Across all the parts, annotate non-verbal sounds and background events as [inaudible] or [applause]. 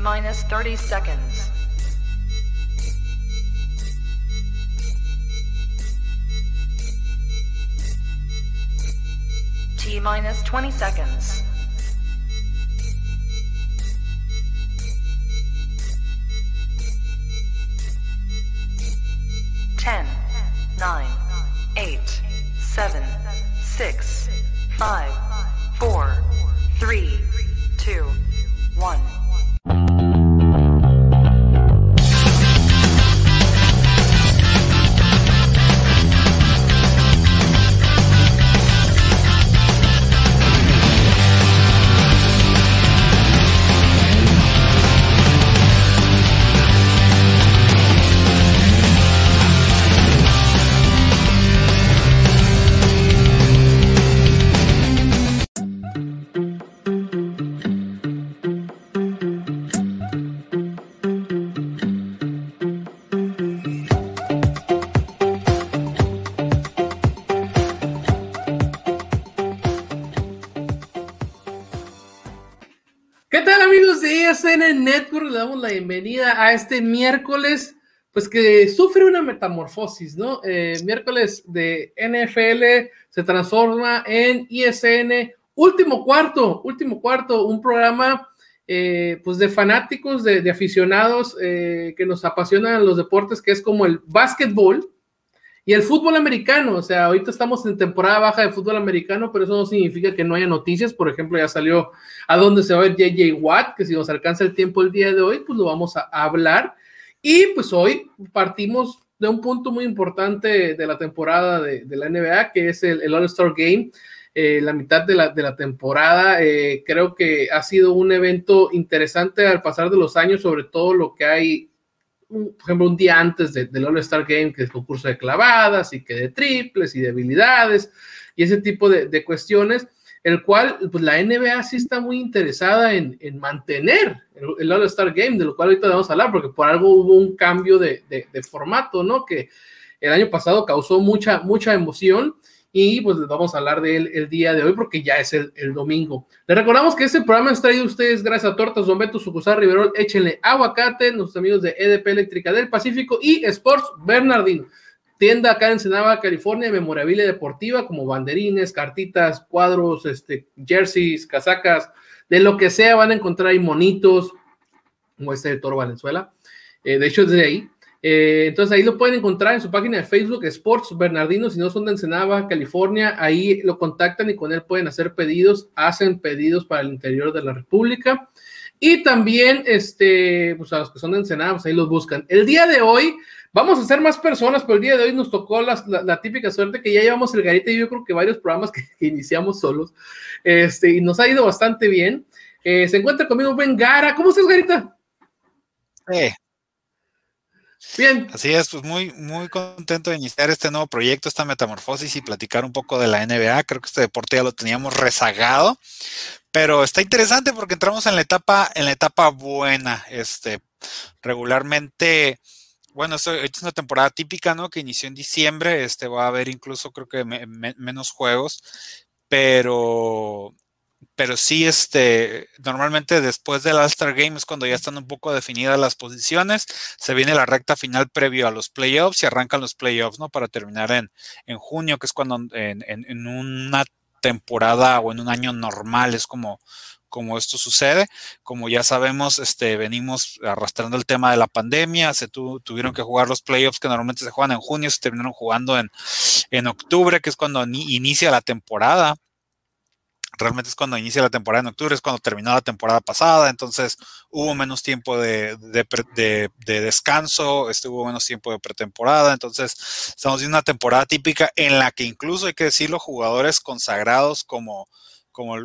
Minus 30 seconds. T minus 20 seconds. Ten, nine, eight, seven, six, five, four, three, Le damos la bienvenida a este miércoles, pues que sufre una metamorfosis, ¿no? Eh, miércoles de NFL se transforma en ESN último cuarto, último cuarto, un programa eh, pues de fanáticos, de, de aficionados eh, que nos apasionan los deportes, que es como el básquetbol, y el fútbol americano, o sea, ahorita estamos en temporada baja de fútbol americano, pero eso no significa que no haya noticias. Por ejemplo, ya salió a dónde se va ver JJ Watt, que si nos alcanza el tiempo el día de hoy, pues lo vamos a hablar. Y pues hoy partimos de un punto muy importante de la temporada de, la NBA, que es el, el All-Star Game. Eh, la mitad de la, de la temporada. Eh, creo que ha sido un evento interesante al pasar de los años, sobre todo lo que hay un, por ejemplo, un día antes de, del All-Star Game, que es concurso de clavadas y que de triples y de habilidades y ese tipo de, cuestiones, el cual pues, la NBA sí está muy interesada en, en mantener el, All-Star Game, de lo cual ahorita vamos a hablar, porque por algo hubo un cambio de, de formato, ¿no? Que el año pasado causó mucha, mucha emoción y pues les vamos a hablar de él el día de hoy porque ya es el, domingo. Les recordamos que este programa es traído ustedes gracias a Tortas Don Beto, Sucusar Riverol, échenle aguacate, nuestros amigos de EDP Eléctrica del Pacífico y Sports Bernardino. Tienda acá en Ensenada, California, memorabilia deportiva como banderines, cartitas, cuadros, este, jerseys, casacas, de lo que sea van a encontrar ahí monitos, como este de Toro Valenzuela. Eh, de hecho, es de ahí. Eh, entonces ahí lo pueden encontrar en su página de Facebook, Sports Bernardino, si no son de Ensenada, California, ahí lo contactan y con él pueden hacer pedidos, hacen pedidos para el interior de la República. Y también, este, pues a los que son de Ensenada, pues ahí los buscan. El día de hoy, vamos a ser más personas, pero el día de hoy nos tocó la, típica suerte que ya llevamos el garita y yo creo que varios programas que, que iniciamos solos, este, y nos ha ido bastante bien. Eh, se encuentra conmigo Ben Gara. ¿Cómo estás, Garita? Eh, Bien. Así es, pues muy, muy contento de iniciar este nuevo proyecto, esta metamorfosis y platicar un poco de la NBA. Creo que este deporte ya lo teníamos rezagado, pero está interesante porque entramos en la etapa, en la etapa buena. Este, regularmente, bueno, esto, es una temporada típica, ¿no? Que inició en diciembre. Este va a haber incluso, creo que me, me, menos juegos, pero pero sí, este, normalmente después del All-Star Game es cuando ya están un poco definidas las posiciones, se viene la recta final previo a los playoffs y arrancan los playoffs, ¿no? Para terminar en, en junio, que es cuando en, en, una temporada o en un año normal es como, como esto sucede. Como ya sabemos, este, venimos arrastrando el tema de la pandemia, se tu, tuvieron que jugar los playoffs que normalmente se juegan en junio, se terminaron jugando en, en octubre, que es cuando ni, inicia la temporada realmente es cuando inicia la temporada en octubre, es cuando terminó la temporada pasada, entonces hubo menos tiempo de, de, de, de descanso, este, hubo menos tiempo de pretemporada, entonces estamos en una temporada típica en la que incluso hay que decirlo, jugadores consagrados como, como,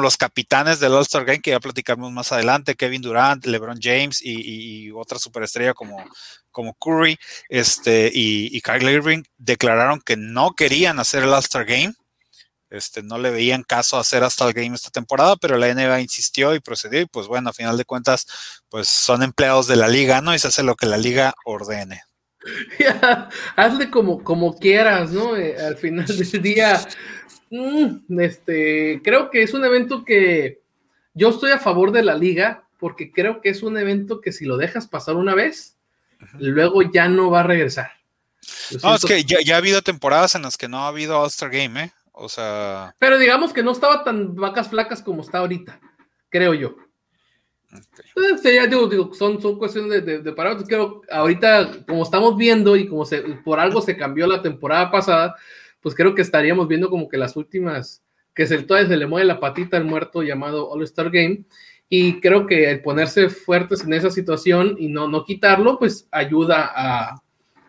los capitanes del All-Star Game, que ya platicamos más adelante, Kevin Durant, LeBron James y, y otra superestrella como, como Curry este, y, y Kyle Irving, declararon que no querían hacer el All-Star Game este, no le veían caso hacer hasta el game esta temporada, pero la NBA insistió y procedió y pues bueno, a final de cuentas, pues son empleados de la liga, ¿no? Y se hace lo que la liga ordene. [laughs] Ya, hazle como, como quieras, ¿no? Eh, al final del [laughs] día, mmm, este, creo que es un evento que yo estoy a favor de la liga, porque creo que es un evento que si lo dejas pasar una vez, luego ya no va a regresar. no, es que ya, ha habido temporadas en las que no ha habido All-Star Game, ¿eh? O sea. Pero digamos que no estaba tan vacas flacas como está ahorita, creo yo. Okay. ya digo, digo, son, son cuestiones de, de, parámetros. Creo ahorita, como estamos viendo y como se, por algo se cambió la temporada pasada, pues creo que estaríamos viendo como que las últimas, que se, todavía se le mueve la patita al muerto llamado All-Star Game. Y creo que el ponerse fuertes en esa situación y no, no quitarlo, pues ayuda a,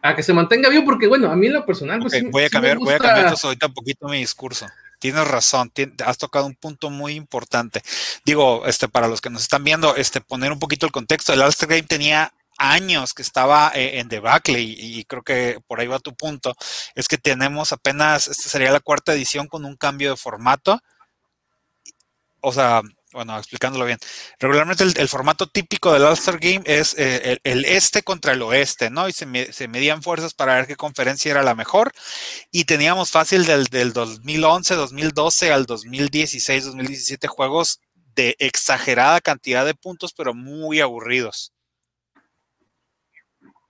a que se mantenga vivo, porque bueno, a mí en lo personal, pues, voy, a cambiar, voy a cambiar ahorita un poquito mi discurso. Tienes razón, has tocado un punto muy importante. Digo, este, para los que nos están viendo, este, poner un poquito el contexto, el All-Star Game tenía años que estaba eh, en debacle y, y, creo que por ahí va tu punto, es que tenemos apenas, esta sería la cuarta edición con un cambio de formato. O sea, bueno, explicándolo bien, regularmente el, formato típico del All-Star Game es eh, el, este contra el oeste, ¿no? Y se, medían fuerzas para ver qué conferencia era la mejor. Y teníamos fácil del, del 2011, 2012 al 2016, 2017 juegos de exagerada cantidad de puntos, pero muy aburridos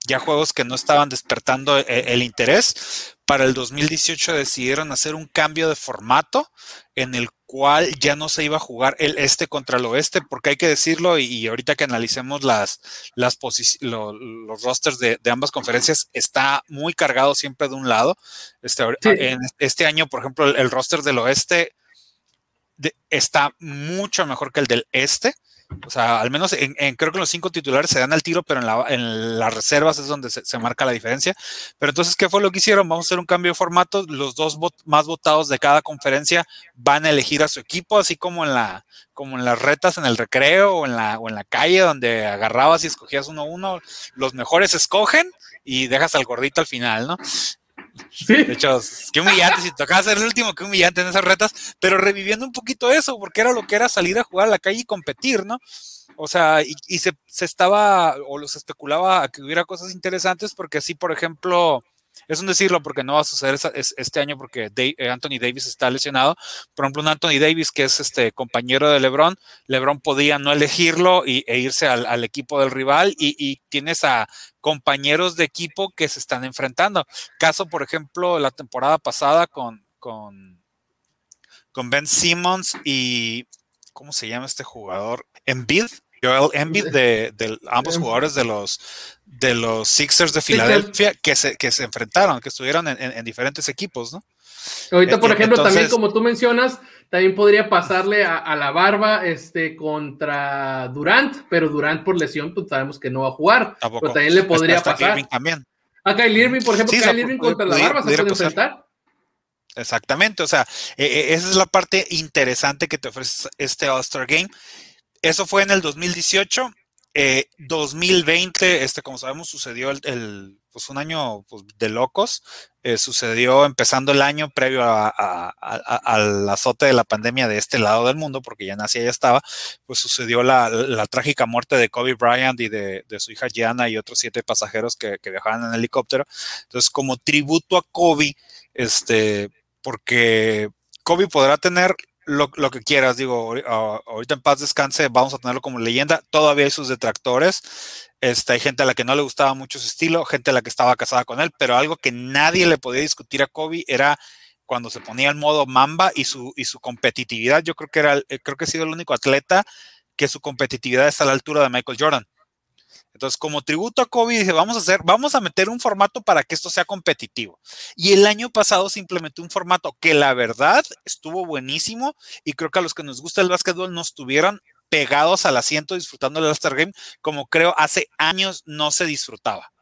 ya juegos que no estaban despertando eh, el, interés. Para el 2018 decidieron hacer un cambio de formato en el cual ya no se iba a jugar el este contra el oeste, porque hay que decirlo, y, ahorita que analicemos las, las los rosters de, ambas conferencias, está muy cargado siempre de un lado. Este, en este año, por ejemplo, el, roster del oeste está mucho mejor que el del este. O sea, al menos en, creo que los cinco titulares se dan al tiro, pero en, las reservas es donde se, marca la diferencia. Pero entonces, ¿qué fue lo que hicieron? Vamos a hacer un cambio de formato. Los dos más votados de cada conferencia van a elegir a su equipo, así como en la, como en las retas en el recreo o en la, o en la calle donde agarrabas y escogías uno a uno. Los mejores escogen y dejas al gordito al final, ¿no? De hecho, qué humillante, si tocaba ser el último, qué humillante en esas retas, pero reviviendo un poquito eso, porque era lo que era salir a jugar a la calle y competir, ¿no? O sea, y, se, se, estaba, o los especulaba que hubiera cosas interesantes, porque así, por ejemplo, es un decirlo porque no va a suceder este año porque eh, Anthony Davis está lesionado. Por ejemplo, un Anthony Davis que es este compañero de LeBron, LeBron podía no elegirlo y, e irse al, equipo del rival y, tienes a compañeros de equipo que se están enfrentando. Caso, por ejemplo, la temporada pasada con, con, con Ben Simmons y ¿cómo se llama este jugador? Embiid Joel Embiid de, ambos jugadores de los de los Sixers de Filadelfia que se, que se enfrentaron, que estuvieron en, diferentes equipos, ¿no? Ahorita, por ejemplo, también como tú mencionas, también podría pasarle a, la barba este, contra Durant, pero Durant por lesión, pues sabemos que no va a jugar. Pero también le podría pasar. también. A Kyle Irving, por ejemplo, Kyle Irving contra la barba se puede enfrentar. Exactamente, o sea, e, e, esa es la parte interesante que te ofrece este All-Star Game eso fue en el 2018. 2020, eh, este, como sabemos, sucedió el, pues un año pues, de locos. Eh, sucedió empezando el año previo al azote de la pandemia de este lado del mundo, porque ya nacía, ya estaba, pues sucedió la, trágica muerte de Kobe Bryant y de, su hija Gianna y otros siete pasajeros que, que, viajaban en helicóptero. Entonces, como tributo a Kobe, este, porque Kobe podrá tener lo, que quieras, digo, ahorita en paz descanse, vamos a tenerlo como leyenda, todavía hay sus detractores, este, hay gente a la que no le gustaba mucho su estilo, gente a la que estaba casada con él, pero algo que nadie le podía discutir a Kobe era cuando se ponía el modo Mamba y su, y su competitividad, yo creo que era, creo que ha sido el único atleta que su competitividad está a la altura de Michael Jordan. Entonces, como tributo a Kobe, dice, vamos a hacer, vamos a meter un formato para que esto sea competitivo. Y el año pasado se implementó un formato que la verdad estuvo buenísimo y creo que a los que nos gusta el básquetbol nos tuvieron pegados al asiento disfrutando del All-Star Game como creo hace años no se disfrutaba.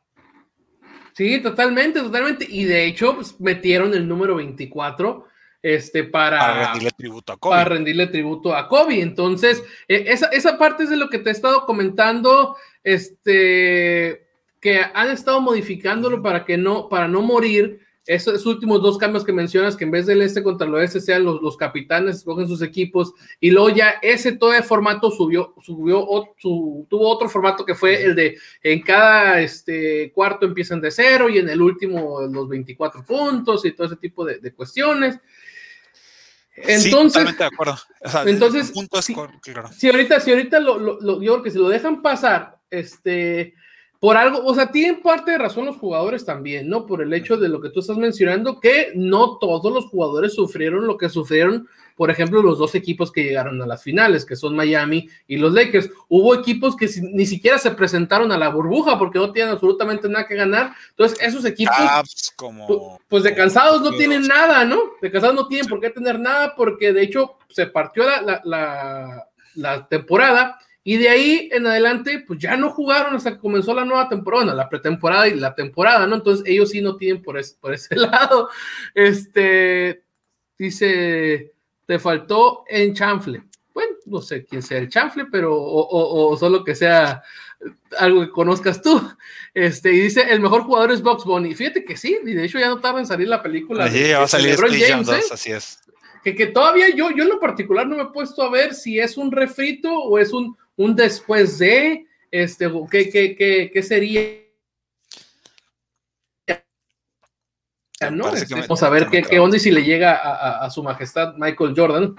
Sí, totalmente, totalmente. Y de hecho, pues, metieron el número 24 este, para, rendirle tributo a Kobe. Para rendirle tributo a Kobe. Entonces, eh, esa, esa, parte es de lo que te he estado comentando, este, que han estado modificándolo para que no, para no morir. Esos últimos dos cambios que mencionas, que en vez del este contra el oeste sean los, los capitanes, escogen sus equipos, y luego ya ese todo el formato subió, subió, tuvo otro formato que fue el de en cada este, cuarto empiezan de cero y en el último los 24 puntos y todo ese tipo de, de cuestiones. Entonces, sí, totalmente de acuerdo. O sea, entonces, punto es claro. si ahorita, si ahorita lo, lo- lo- yo creo que si lo dejan pasar, este, por algo, o sea, tienen parte de razón los jugadores también, ¿no? Por el hecho de lo que tú estás mencionando, que no todos los jugadores sufrieron lo que sufrieron, por ejemplo, los dos equipos que llegaron a las finales, que son Miami y los Lakers. Hubo equipos que ni siquiera se presentaron a la burbuja porque no tienen absolutamente nada que ganar. Entonces, esos equipos... Caps como. Pu- Pues de cansados no tienen nada, ¿no? De cansados no tienen por qué tener nada porque de hecho se partió la, la, la- la temporada y de ahí en adelante pues ya no jugaron hasta que comenzó la nueva temporada, la pretemporada y la temporada, ¿no? Entonces ellos sí no tienen por, es- por ese [laughs] lado. Este, dice, te faltó en chanfle. Bueno, no sé quién sea el chanfle, pero o, o- o solo que sea algo que conozcas tú. Este, y dice, el mejor jugador es Box Bunny. Fíjate que sí, y de hecho ya no tarda en salir la película. Sí, va a salir James, 2, ¿eh? así es. que, que todavía yo, yo en lo particular no me he puesto a ver si es un refrito o es un, un después de, este, qué, qué, qué, qué sería. ¿no? Este, me- vamos a ver qué, onda y si le llega a, a- a su majestad Michael Jordan.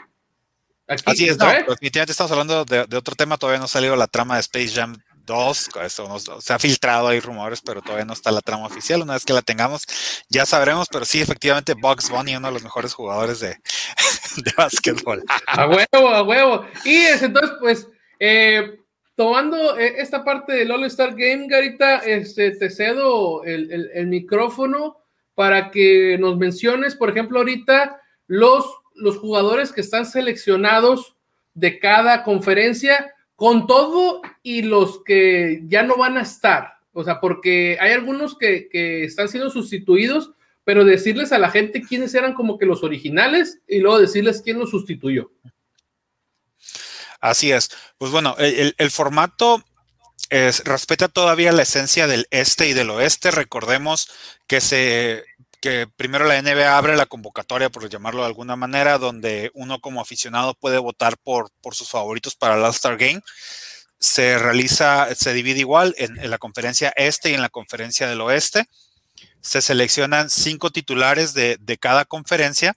Aquí, Así es, no, ¿sabes? pero definitivamente estamos hablando de, de otro tema, todavía no ha salido la trama de Space Jam 2, eso se ha filtrado, hay rumores, pero todavía no está la trama oficial, una vez que la tengamos ya sabremos, pero sí, efectivamente Bugs Bunny, uno de los mejores jugadores de, [laughs] de básquetbol. A huevo, a huevo. Y es, entonces, pues, eh, tomando eh, esta parte del All Star Game, Garita, este, te cedo el, el- el micrófono para que nos menciones, por ejemplo, ahorita los, los jugadores que están seleccionados de cada conferencia, con todo y los que ya no van a estar. O sea, porque hay algunos que, que están siendo sustituidos, pero decirles a la gente quiénes eran como que los originales y luego decirles quién los sustituyó. Así es. Pues bueno, el, formato es- respeta todavía la esencia del este y del oeste. Recordemos que se que primero la NBA abre la convocatoria, por llamarlo de alguna manera, donde uno como aficionado puede votar por, por sus favoritos para el All-Star Game. Se realiza, se divide igual en, en la conferencia este y en la conferencia del oeste. Se seleccionan cinco titulares de, de cada conferencia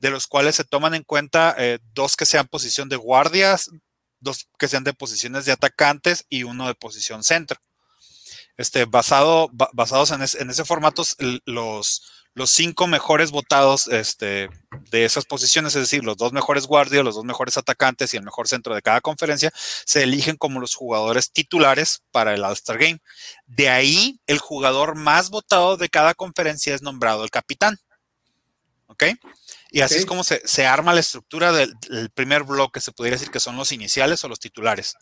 de los cuales se toman en cuenta eh, dos que sean posición de guardias, dos que sean de posiciones de atacantes y uno de posición centro. Este, basado, ba- basados en, en ese formato, los, los cinco mejores votados este, de esas posiciones, es decir, los dos mejores guardias, los dos mejores atacantes y el mejor centro de cada conferencia, se eligen como los jugadores titulares para el All-Star Game. De ahí, el jugador más votado de cada conferencia es nombrado el capitán. ¿Ok? Y así es como se, se arma la estructura del, del primer bloque, se podría decir que son los iniciales o los titulares.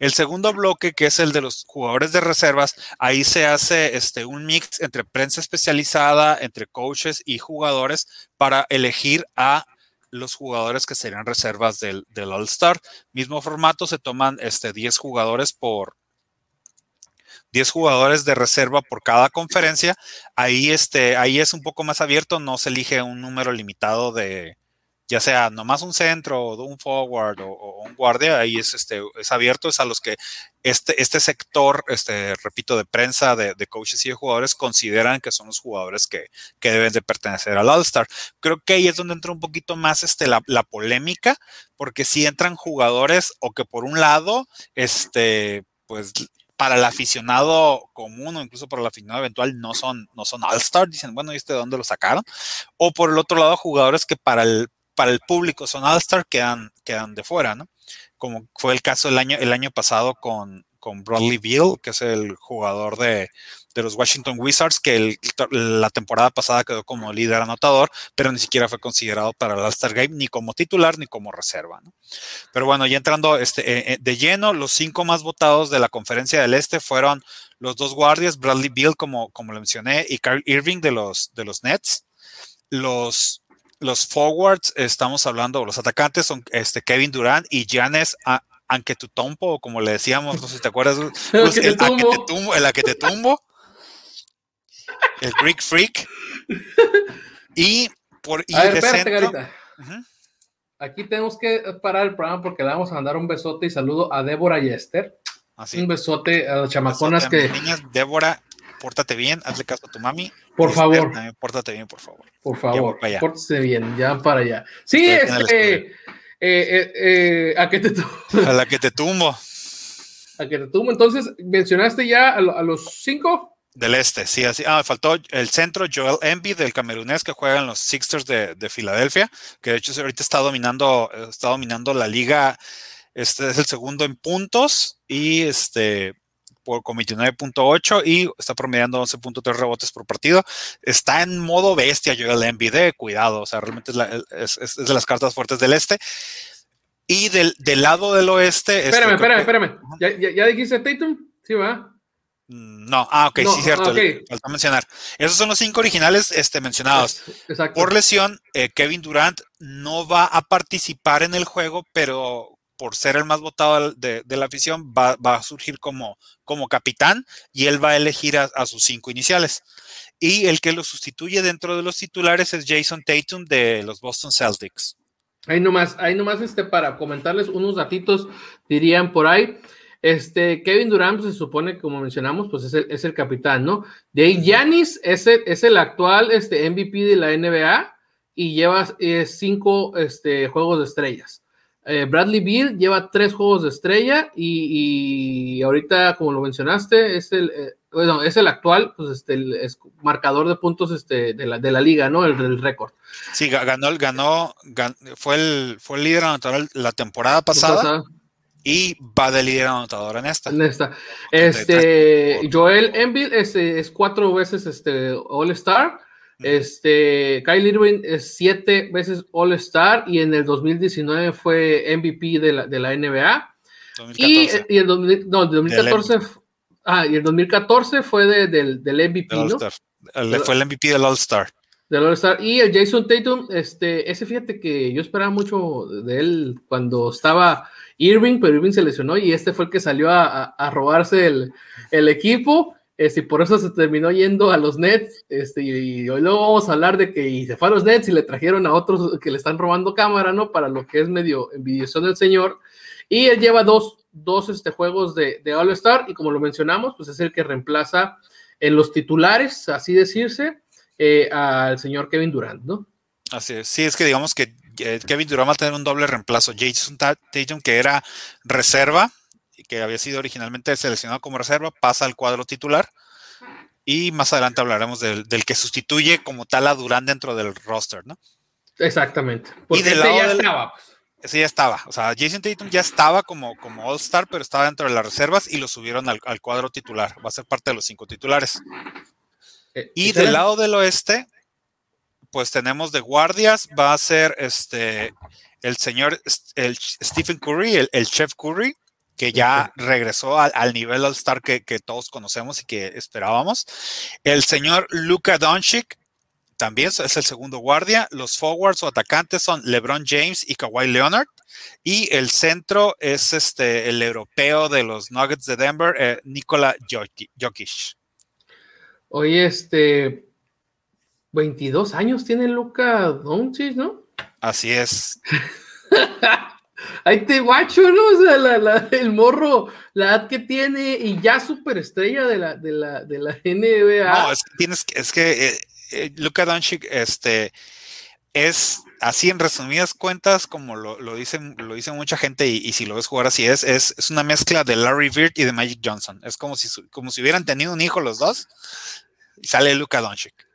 El segundo bloque, que es el de los jugadores de reservas, ahí se hace este, un mix entre prensa especializada, entre coaches y jugadores para elegir a los jugadores que serían reservas del, del All-Star. Mismo formato, se toman este, 10 jugadores por 10 jugadores de reserva por cada conferencia. Ahí, este, ahí es un poco más abierto, no se elige un número limitado de, ya sea nomás un centro o un forward o, un guardia, ahí es, este, es abierto, es a los que este, este sector, este, repito, de prensa, de, de coaches y de jugadores consideran que son los jugadores que, que deben de pertenecer al All-Star. Creo que ahí es donde entra un poquito más este, la, la polémica, porque si entran jugadores o que por un lado, este, pues para el aficionado común o incluso para el aficionado eventual no son, no son All-Star, dicen, bueno, ¿y este de dónde lo sacaron? O por el otro lado, jugadores que para el, para el público son All-Star quedan, quedan de fuera, ¿no? Como fue el caso el año, el año pasado con, con Bradley Beal, que es el jugador de, de los Washington Wizards, que la temporada pasada quedó como líder anotador, pero ni siquiera fue considerado para el All-Star Game, ni como titular ni como reserva. Pero bueno, ya entrando este, eh, de lleno, los cinco más votados de la conferencia del Este fueron los dos guardias, Bradley Beal, como, como lo mencioné, y Carl Irving de los, de los Nets. Los, los forwards, estamos hablando, los atacantes son este, Kevin Durant y Giannis Antetokounmpo, o como le decíamos, no sé si te acuerdas, El [laughs] que te el, a que tumbo. te tumbo, el a que te tumbo, el Greek Freak. Y por y A ver, espérate, Garita. Aquí tenemos que parar el programa porque le vamos a mandar un besote y saludo a Débora y Esther. Así. Un besote a las chamaconas que, niñas, Débora pórtate bien, hazle caso a tu mami. Por favor. también pórtate bien, por favor. Por favor, pórtese bien, ya para allá. Sí, Estoy este, eh, eh, eh, a que te tu- [laughs] A la que te tumbo. a que te tumbo. Entonces, mencionaste ya a, lo- a los cinco. Del este, sí, así. Ah, faltó el centro, Joel Embiid, del camerunés que juega en los Sixers de, de Filadelfia, que de hecho ahorita está dominando, está dominando la liga. Este es el segundo en puntos y este por con 29.8 y está promediando 11.3 rebotes por partido. Está en modo bestia Joel Embiid, eh, cuidado, o sea, realmente es, la- es- es- es de las cartas fuertes del este. Y del, del lado del oeste. este, Espérame, espérame, que- espérame. ¿Ya, ya, ya dijiste Tatum? Sí, va. No, ah, ok, No, sí, cierto. ok. le Faltó mencionar. Esos son los cinco originales este, mencionados. Exacto. Por lesión, eh, Kevin Durant no va a participar en el juego, pero por ser el más votado de, de la afición, va, va a surgir como, como capitán y él va a elegir a, a sus cinco iniciales. Y el que lo sustituye dentro de los titulares es Jason Tatum de los Boston Celtics. Ahí nomás, ahí nomás este, para comentarles unos datitos, dirían por ahí. Este, Kevin Durant pues, se supone, como mencionamos, pues es el, es el capitán, ¿no? De ahí, Giannis es el, es el actual este, MVP de la NBA y lleva eh, cinco este, juegos de estrellas. Eh, Bradley Beal lleva tres juegos de estrella y, y ahorita, como lo mencionaste, es el, eh, bueno, es el actual, pues este, el, es marcador de puntos este, de, la, de la liga, ¿no? El, el récord. Sí, ga- ganó, ganó, gan- fue, el, fue el líder anotador la temporada pasada Pasada. y va de líder anotador en esta. En esta. Este, Joel Embiid es, es cuatro veces este, All Star. Este, Kyle Irving es siete veces All Star y en el 2019 fue MVP de la, de la NBA. Y, 2014, y el 2000 no, el 2014, ah, y el 2014 fue de- del, del MVP, del ¿no? Le fue el MVP del All-Star. Del All Star. Y el Jason Tatum, este, ese fíjate que yo esperaba mucho de él cuando estaba Irving, pero Irving se lesionó y este fue el que salió a, a- a robarse el, el equipo. Este, y por eso se terminó yendo a los Nets. Este, y, hoy luego vamos a hablar de que se fue a los Nets y le trajeron a otros que le están robando cámara, ¿no? Para lo que es medio envidioso del señor. Y él lleva dos, dos este, juegos de, de All Star y como lo mencionamos, pues es el que reemplaza en los titulares, así decirse, eh, al señor Kevin Durant, ¿no? Así es. Sí, es que digamos que eh, Kevin Durant va a tener un doble reemplazo. Jason Ta- Tatum, que era reserva, que había sido originalmente seleccionado como reserva, pasa al cuadro titular. Y más adelante hablaremos del, del que sustituye como tal a Durant dentro del roster, ¿no? Exactamente. Porque del ese lado ya del- estaba, pues. Ese ya estaba. O sea, Jason Tatum ya estaba como, como All-Star, pero estaba dentro de las reservas y lo subieron al, al cuadro titular. Va a ser parte de los cinco titulares. Eh, Y del lado del oeste, pues tenemos de guardias, va a ser este el señor el Stephen Curry, el, el chef Curry, que ya regresó al, al nivel All-Star que, que todos conocemos y que esperábamos. El señor Luka Doncic, también es el segundo guardia. Los forwards o atacantes son LeBron James y Kawhi Leonard. Y el centro es este el europeo de los Nuggets de Denver, eh, Nikola Jokic. Oye, este. 22 años tiene Luca Doncic, ¿no? Así es. [laughs] Ahí te guacho, ¿no? O sea, la- el morro, la edad que tiene y ya superestrella de la, de la, de la NBA. No, es que tienes es que eh, eh, Luka Doncic, este, es así en resumidas cuentas, como lo, lo dicen, lo dice mucha gente, y, si lo ves jugar así es, es, es una mezcla de Larry Bird y de Magic Johnson. Es como si, como si hubieran tenido un hijo los dos, y sale Luka Doncic.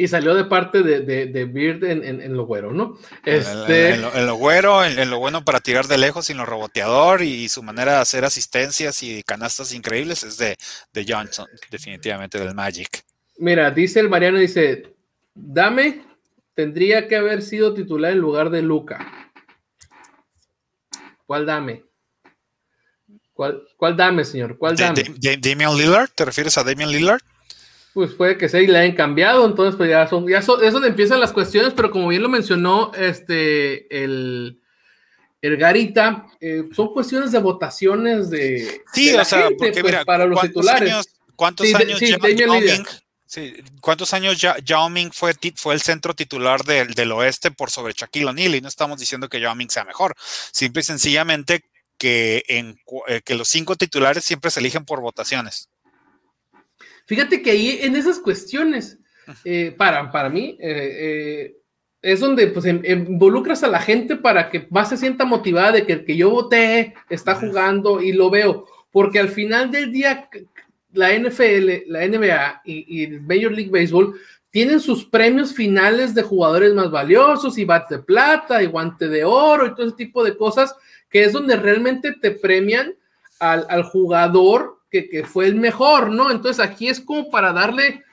Y salió de parte de, de, de Beard en, en, en lo güero, ¿no? Este, En, lo, en lo güero, en, lo bueno para tirar de lejos, sin lo reboteador, y su manera de hacer asistencias y canastas increíbles es de, de Johnson, definitivamente del Magic. Mira, dice el Mariano, dice, dame, tendría que haber sido titular en lugar de Luca. ¿Cuál dame? ¿Cuál, cuál dame, señor? ¿Cuál dame? Damian Lillard, ¿te refieres a Damian Lillard? Pues puede que sea y le hayan cambiado, entonces pues ya son, ya son, es donde empiezan las cuestiones, pero como bien lo mencionó este, el, el Garita, eh, son cuestiones de votaciones de, Sí, de o sea, gente, porque pues, mira, para los ¿cuántos titulares. años, cuántos Sí, años sí, Yao. Ming- sí, cuántos años ya Yao Ming fue, fue el centro titular del, del oeste por sobre Shaquille O'Neal? Y no estamos diciendo que Yao Ming sea mejor, simple y sencillamente que, en, eh, que los cinco titulares siempre se eligen por votaciones. Fíjate que ahí en esas cuestiones, eh, para, para mí, eh, eh, es donde pues em, involucras a la gente para que más se sienta motivada de que el que yo voté está jugando y lo veo, porque al final del día la NFL, la NBA y, y Major League Baseball tienen sus premios finales de jugadores más valiosos y bate de plata y guante de oro y todo ese tipo de cosas, que es donde realmente te premian al, al jugador que, que, fue el mejor, ¿no? Entonces aquí es como para darle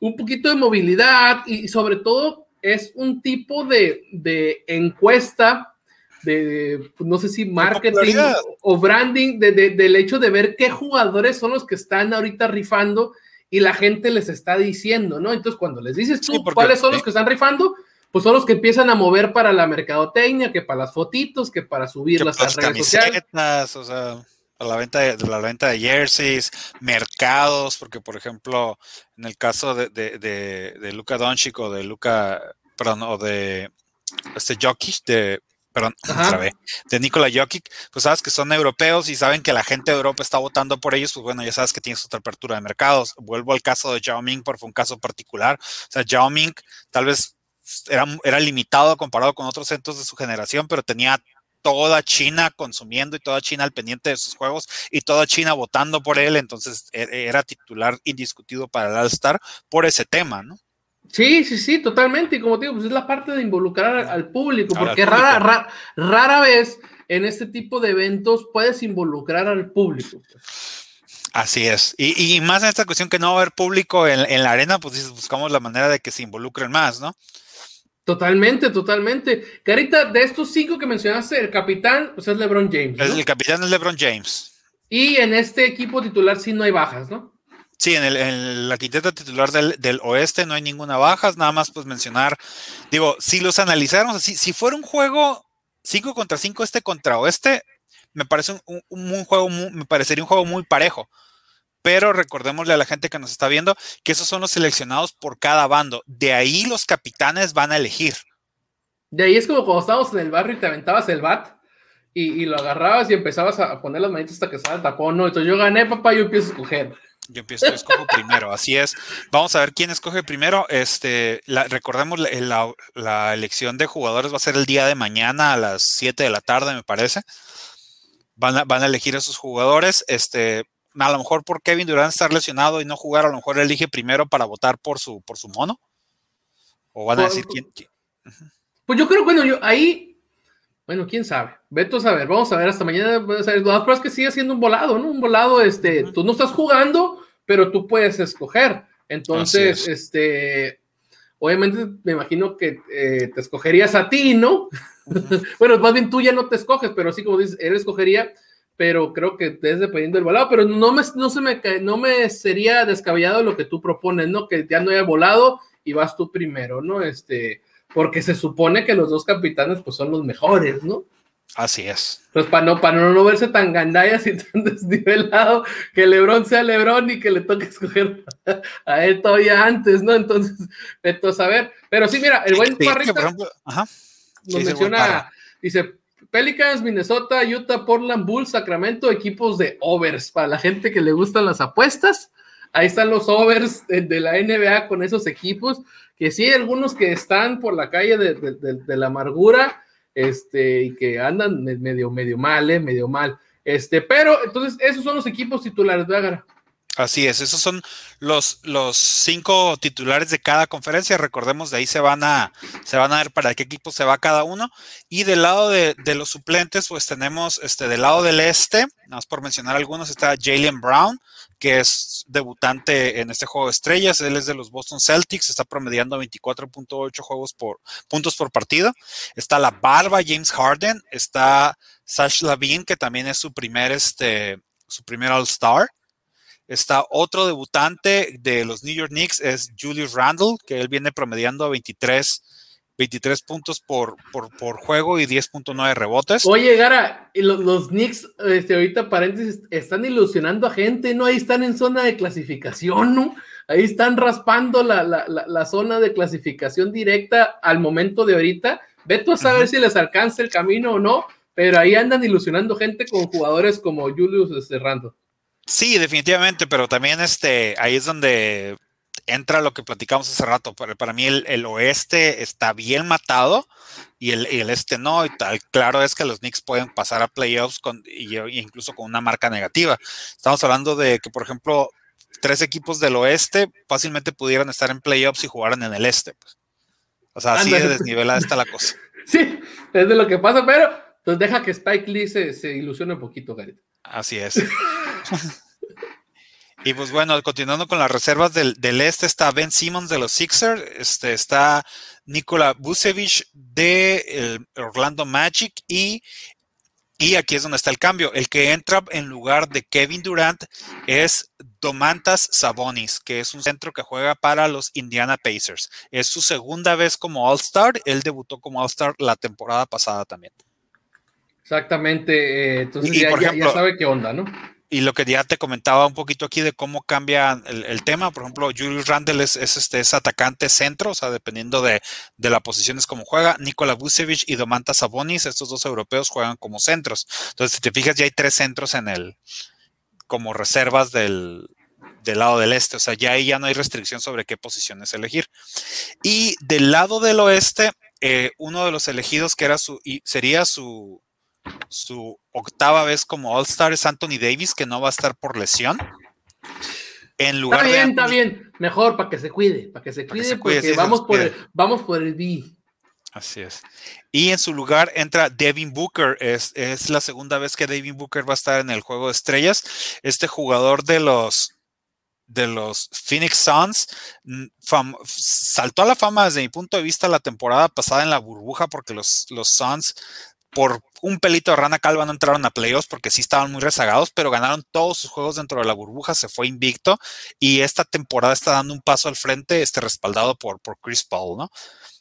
un poquito de movilidad y sobre todo es un tipo de, de encuesta de, no sé si marketing o branding, de, de, del hecho de ver qué jugadores son los que están ahorita rifando y la gente les está diciendo, ¿no? Entonces, cuando les dices tú sí, porque, cuáles son los que están rifando, pues son los que empiezan a mover para la mercadotecnia, que para las fotitos, que para que a las redes sociales. O sea, para la venta de, la venta de jerseys, mercados, porque por ejemplo, en el caso de, de, de, de Luca Doncic o de Luca, perdón, o de este Jokic, de perdón, [laughs] otra vez, de Nikola Jokic, pues sabes que son europeos y saben que la gente de Europa está votando por ellos, pues bueno, ya sabes que tienes otra apertura de mercados. Vuelvo al caso de Yao Ming, porque fue un caso particular. O sea, Yao Ming tal vez era, era limitado comparado con otros centros de su generación, pero tenía toda China consumiendo y toda China al pendiente de sus juegos y toda China votando por él, entonces era titular indiscutido para el All-Star por ese tema, ¿no? Sí, sí, sí, totalmente. Y como te digo, pues es la parte de involucrar al público, porque al público. Rara, rara, rara vez en este tipo de eventos puedes involucrar al público. Así es. Y, y, más en esta cuestión que no va a haber público en, en, la arena, pues buscamos la manera de que se involucren más, ¿no? Totalmente, totalmente. Carita, de estos cinco que mencionaste, el capitán pues es LeBron James. ¿no? El capitán es LeBron James. Y en este equipo titular sí no hay bajas, ¿no? Sí, en, el, en la quinteta titular del, del, oeste no hay ninguna baja, nada más pues mencionar, digo, si los analizáramos así, si fuera un juego 5 contra 5 este contra oeste, me parece un, un, un juego, muy, me parecería un juego muy parejo, pero recordémosle a la gente que nos está viendo que esos son los seleccionados por cada bando, de ahí los capitanes van a elegir. De ahí es como cuando estábamos en el barrio y te aventabas el bat. Y, y lo agarrabas y empezabas a poner las manitas hasta que sale el tapón, ¿no? Entonces yo gané, papá, yo empiezo a escoger. Yo empiezo, yo escojo [laughs] primero, así es. Vamos a ver quién escoge primero. Este, la, recordemos, la, la, la, elección de jugadores va a ser el día de mañana a las 7 de la tarde, me parece. Van a, van a elegir a sus jugadores. Este, a lo mejor por Kevin Durant estar lesionado y no jugar, a lo mejor elige primero para votar por su, por su mono. O van a decir quién. quién? Pues yo creo, bueno, yo ahí, bueno, quién sabe. Veto a saber, vamos a ver hasta mañana. Lo más es que sigue siendo un volado, ¿no? Un volado, este, uh -huh. tú no estás jugando, pero tú puedes escoger. Entonces, este, obviamente me imagino que eh, te escogerías a ti, ¿no? Uh [laughs] -huh. bueno, más bien tú ya no te escoges, pero sí, como dices, él escogería, pero creo que es dependiendo del volado, pero no me, no se me, no me sería descabellado lo que tú propones, ¿no? Que ya no haya volado y vas tú primero, ¿no? Este, porque se supone que los dos capitanes pues son los mejores, ¿no? Así es. Pues para no, para no verse tan gandallas y [laughs] tan desnivelado, que Lebron sea Lebron y que le toque escoger a él todavía antes, ¿no? Entonces, entonces a ver. Pero sí, mira, el buen Sí, Parrita ejemplo, ajá. nos menciona, dice, Pelicans, Minnesota, Utah, Portland, Bulls, Sacramento, equipos de overs. Para la gente que le gustan las apuestas, ahí están los overs de, la NBA con esos equipos, que sí, algunos que están por la calle de, la amargura, este, y que andan medio, medio mal, eh, medio mal. Este, pero entonces, esos son los equipos titulares, ¿verdad, Así es, esos son los, los cinco titulares de cada conferencia. Recordemos, de ahí se van a, se van a ver para qué equipo se va cada uno. Y del lado de, de los suplentes, pues tenemos este, del lado del este, nada más por mencionar algunos, está Jalen Brown, que es debutante en este juego de estrellas. Él es de los Boston Celtics, está promediando 24.8 juegos por puntos por partido. Está la barba James Harden, está Sash Lavin, que también es su primer, este, su primer All-Star. Está otro debutante de los New York Knicks, es Julius Randle, que él viene promediando 23, 23 puntos por, por, por juego y 10.9 rebotes. Oye, Gara, los, los Knicks, este, ahorita paréntesis, están ilusionando a gente, ¿no? Ahí están en zona de clasificación, ¿no? Ahí están raspando la, la, la, la zona de clasificación directa al momento de ahorita. Veto a saber uh -huh. si les alcanza el camino o no, pero ahí andan ilusionando gente con jugadores como Julius Randle. Sí, definitivamente, pero también este, ahí es donde entra lo que platicamos hace rato. Para, para mí el, oeste está bien matado y el, el, este no. Y tal. Claro es que los Knicks pueden pasar a playoffs con, y, incluso con una marca negativa. Estamos hablando de que, por ejemplo, tres equipos del oeste fácilmente pudieran estar en playoffs y jugaran en el este. Pues. O sea, así de desnivelada está la cosa. [laughs] Sí, es de lo que pasa, pero pues deja que Spike Lee se, se ilusione un poquito, Gareth. Así es. y pues bueno, continuando con las reservas del, este, está Ben Simmons de los Sixers, este, está Nikola Vucevic de Orlando Magic y, y aquí es donde está el cambio. El que entra en lugar de Kevin Durant es Domantas Sabonis, que es un centro que juega para los Indiana Pacers. Es su segunda vez como All-Star. Él debutó como All-Star la temporada pasada también. Exactamente, eh, entonces ya, sabe qué onda, ¿no? Y lo que ya te comentaba un poquito aquí de cómo cambia el, tema, por ejemplo, Julius Randle es, este, es atacante centro, o sea, dependiendo de, de la posición es como juega. Nikola Vucevic y Domantas Sabonis, estos dos europeos juegan como centros. Entonces, si te fijas, ya hay tres centros en el, como reservas del, del lado del este, o sea, ya ahí ya no hay restricción sobre qué posiciones elegir. Y del lado del oeste, eh, uno de los elegidos que era su, y sería su, su octava vez como All-Star es Anthony Davis, que no va a estar por lesión. En lugar está bien, está bien. Mejor para que se cuide, para que se cuide, porque vamos, por el, vamos por el B. Así es. Y en su lugar entra Devin Booker. Es, es, la segunda vez que Devin Booker va a estar en el juego de estrellas. Este jugador de los de los Phoenix Suns mm, saltó a la fama desde mi punto de vista la temporada pasada en la burbuja porque los, los Suns por un pelito de rana calva no entraron a playoffs porque sí estaban muy rezagados, pero ganaron todos sus juegos dentro de la burbuja, se fue invicto y esta temporada está dando un paso al frente, este respaldado por, por Chris Paul, ¿no?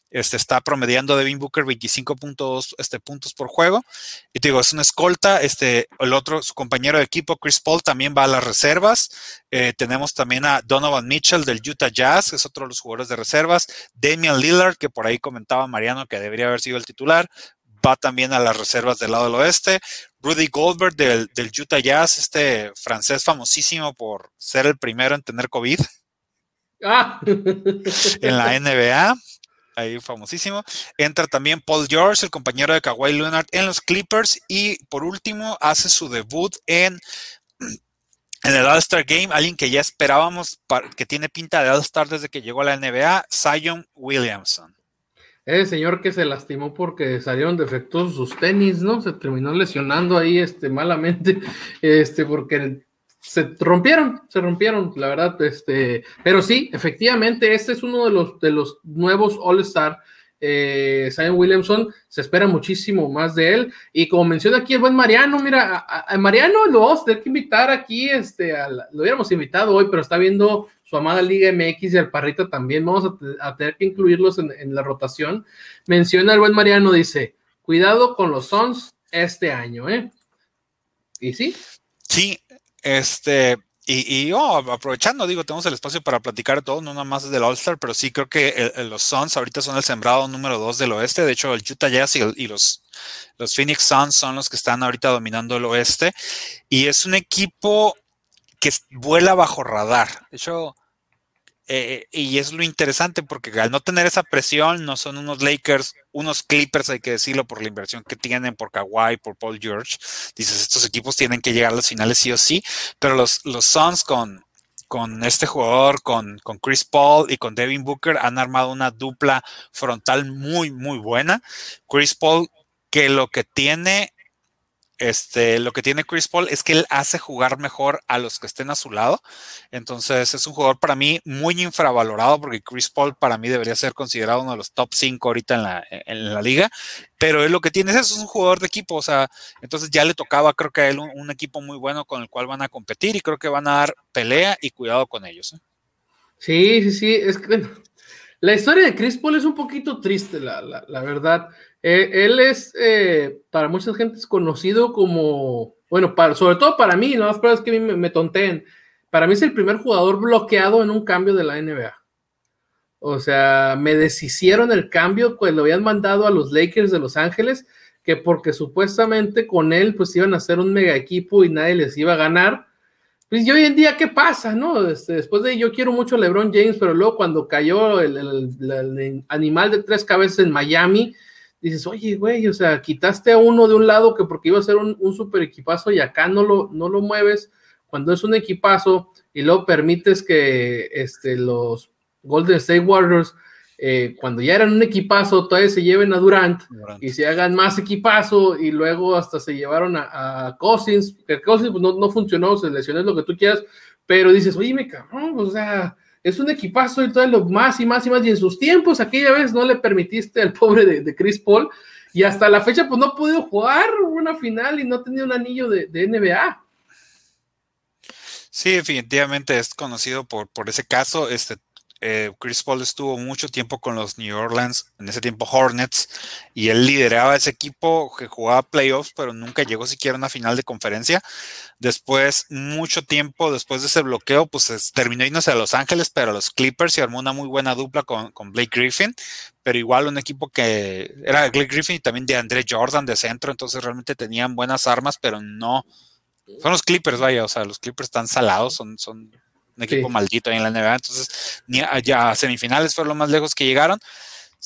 Este está promediando Devin Booker 25 puntos, este, puntos por juego. Y te digo, es una escolta. Este, el otro, su compañero de equipo, Chris Paul, también va a las reservas. Eh, tenemos también a Donovan Mitchell del Utah Jazz, que es otro de los jugadores de reservas. Damian Lillard, que por ahí comentaba Mariano que debería haber sido el titular va también a las reservas del lado del oeste. Rudy Goldberg del, Utah Jazz, este francés famosísimo por ser el primero en tener COVID. Ah. en la NBA, ahí famosísimo. Entra también Paul George, el compañero de Kawhi Leonard en los Clippers. Y por último, hace su debut en, en el All-Star Game, alguien que ya esperábamos, que tiene pinta de All-Star desde que llegó a la NBA, Zion Williamson. El señor que se lastimó porque salieron defectuosos sus tenis, ¿no? Se terminó lesionando ahí este, malamente, [laughs] este, porque se rompieron, se rompieron, la verdad, este, pero sí, efectivamente, este es uno de los, de los nuevos All-Star. Eh, Williamson, se espera muchísimo más de él. Y como menciona aquí el buen Mariano, mira, Mariano lo vamos a tener que invitar aquí, este, lo hubiéramos invitado hoy, pero está viendo su amada Liga MX y al Parrita también. Vamos a, tener que incluirlos en, la rotación. Menciona el buen Mariano, dice, cuidado con los Sons este año, ¿eh? ¿Y sí? Sí, este, y, oh, aprovechando, digo, tenemos el espacio para platicar todo, no nada más del All-Star, pero sí creo que los Suns ahorita son el sembrado número dos del oeste. De hecho, el Utah Jazz y, los, los Phoenix Suns son los que están ahorita dominando el oeste. Y es un equipo que vuela bajo radar. De hecho, eh, y es lo interesante porque al no tener esa presión, no son unos Lakers, unos Clippers, hay que decirlo, por la inversión que tienen, por Kawhi, por Paul George. Dices, estos equipos tienen que llegar a las finales sí o sí, pero los, los Suns con, con este jugador, con, con Chris Paul y con Devin Booker, han armado una dupla frontal muy, muy buena. Chris Paul, que lo que tiene este, lo que tiene Chris Paul es que él hace jugar mejor a los que estén a su lado. Entonces es un jugador para mí muy infravalorado porque Chris Paul para mí debería ser considerado uno de los top 5 ahorita en la, en la liga. Pero él lo que tiene es, es un jugador de equipo. O sea, entonces ya le tocaba creo que a él un, equipo muy bueno con el cual van a competir y creo que van a dar pelea y cuidado con ellos. ¿eh? Sí, sí, sí. Es que la historia de Chris Paul es un poquito triste, la, la, la verdad. Eh, él es, eh, para mucha gente, es conocido como, bueno, para, sobre todo para mí, no más pruebas que me, me tonteen. Para mí es el primer jugador bloqueado en un cambio de la NBA. O sea, me deshicieron el cambio, pues lo habían mandado a los Lakers de Los Ángeles, que porque supuestamente con él pues iban a hacer un mega equipo y nadie les iba a ganar. Pues y hoy en día, ¿qué pasa, no? Este, después de yo quiero mucho a LeBron James, pero luego cuando cayó el, animal de tres cabezas en Miami, dices, oye, güey, o sea, quitaste a uno de un lado que porque iba a ser un, un super equipazo y acá no lo, no lo mueves cuando es un equipazo y luego permites que este, los Golden State Warriors eh, cuando ya eran un equipazo, todavía se lleven a Durant, y se hagan más equipazo y luego hasta se llevaron a, a Cousins, que Cousins pues, no, no, funcionó, se lesionó lo que tú quieras, pero dices, oye, me cabrón, o sea, es un equipazo y todo lo más y más y más, y en sus tiempos aquella vez no le permitiste al pobre de, de Chris Paul, y hasta la fecha pues no ha podido jugar una final y no ha tenido un anillo de, de NBA. Sí, definitivamente es conocido por, por ese caso. Este, eh, Chris Paul estuvo mucho tiempo con los New Orleans, en ese tiempo Hornets, y él lideraba ese equipo que jugaba playoffs, pero nunca llegó siquiera a una final de conferencia. Después, mucho tiempo después de ese bloqueo, pues es, terminó yéndose a Los Ángeles, pero a los Clippers y armó una muy buena dupla con, Blake Griffin, pero igual un equipo que era Blake Griffin y también de Andre Jordan de centro, entonces realmente tenían buenas armas, pero no. Son los Clippers, vaya, o sea, los Clippers están salados, son, son un equipo sí. maldito ahí en la NBA. Entonces, ni ya a semifinales fue lo más lejos que llegaron.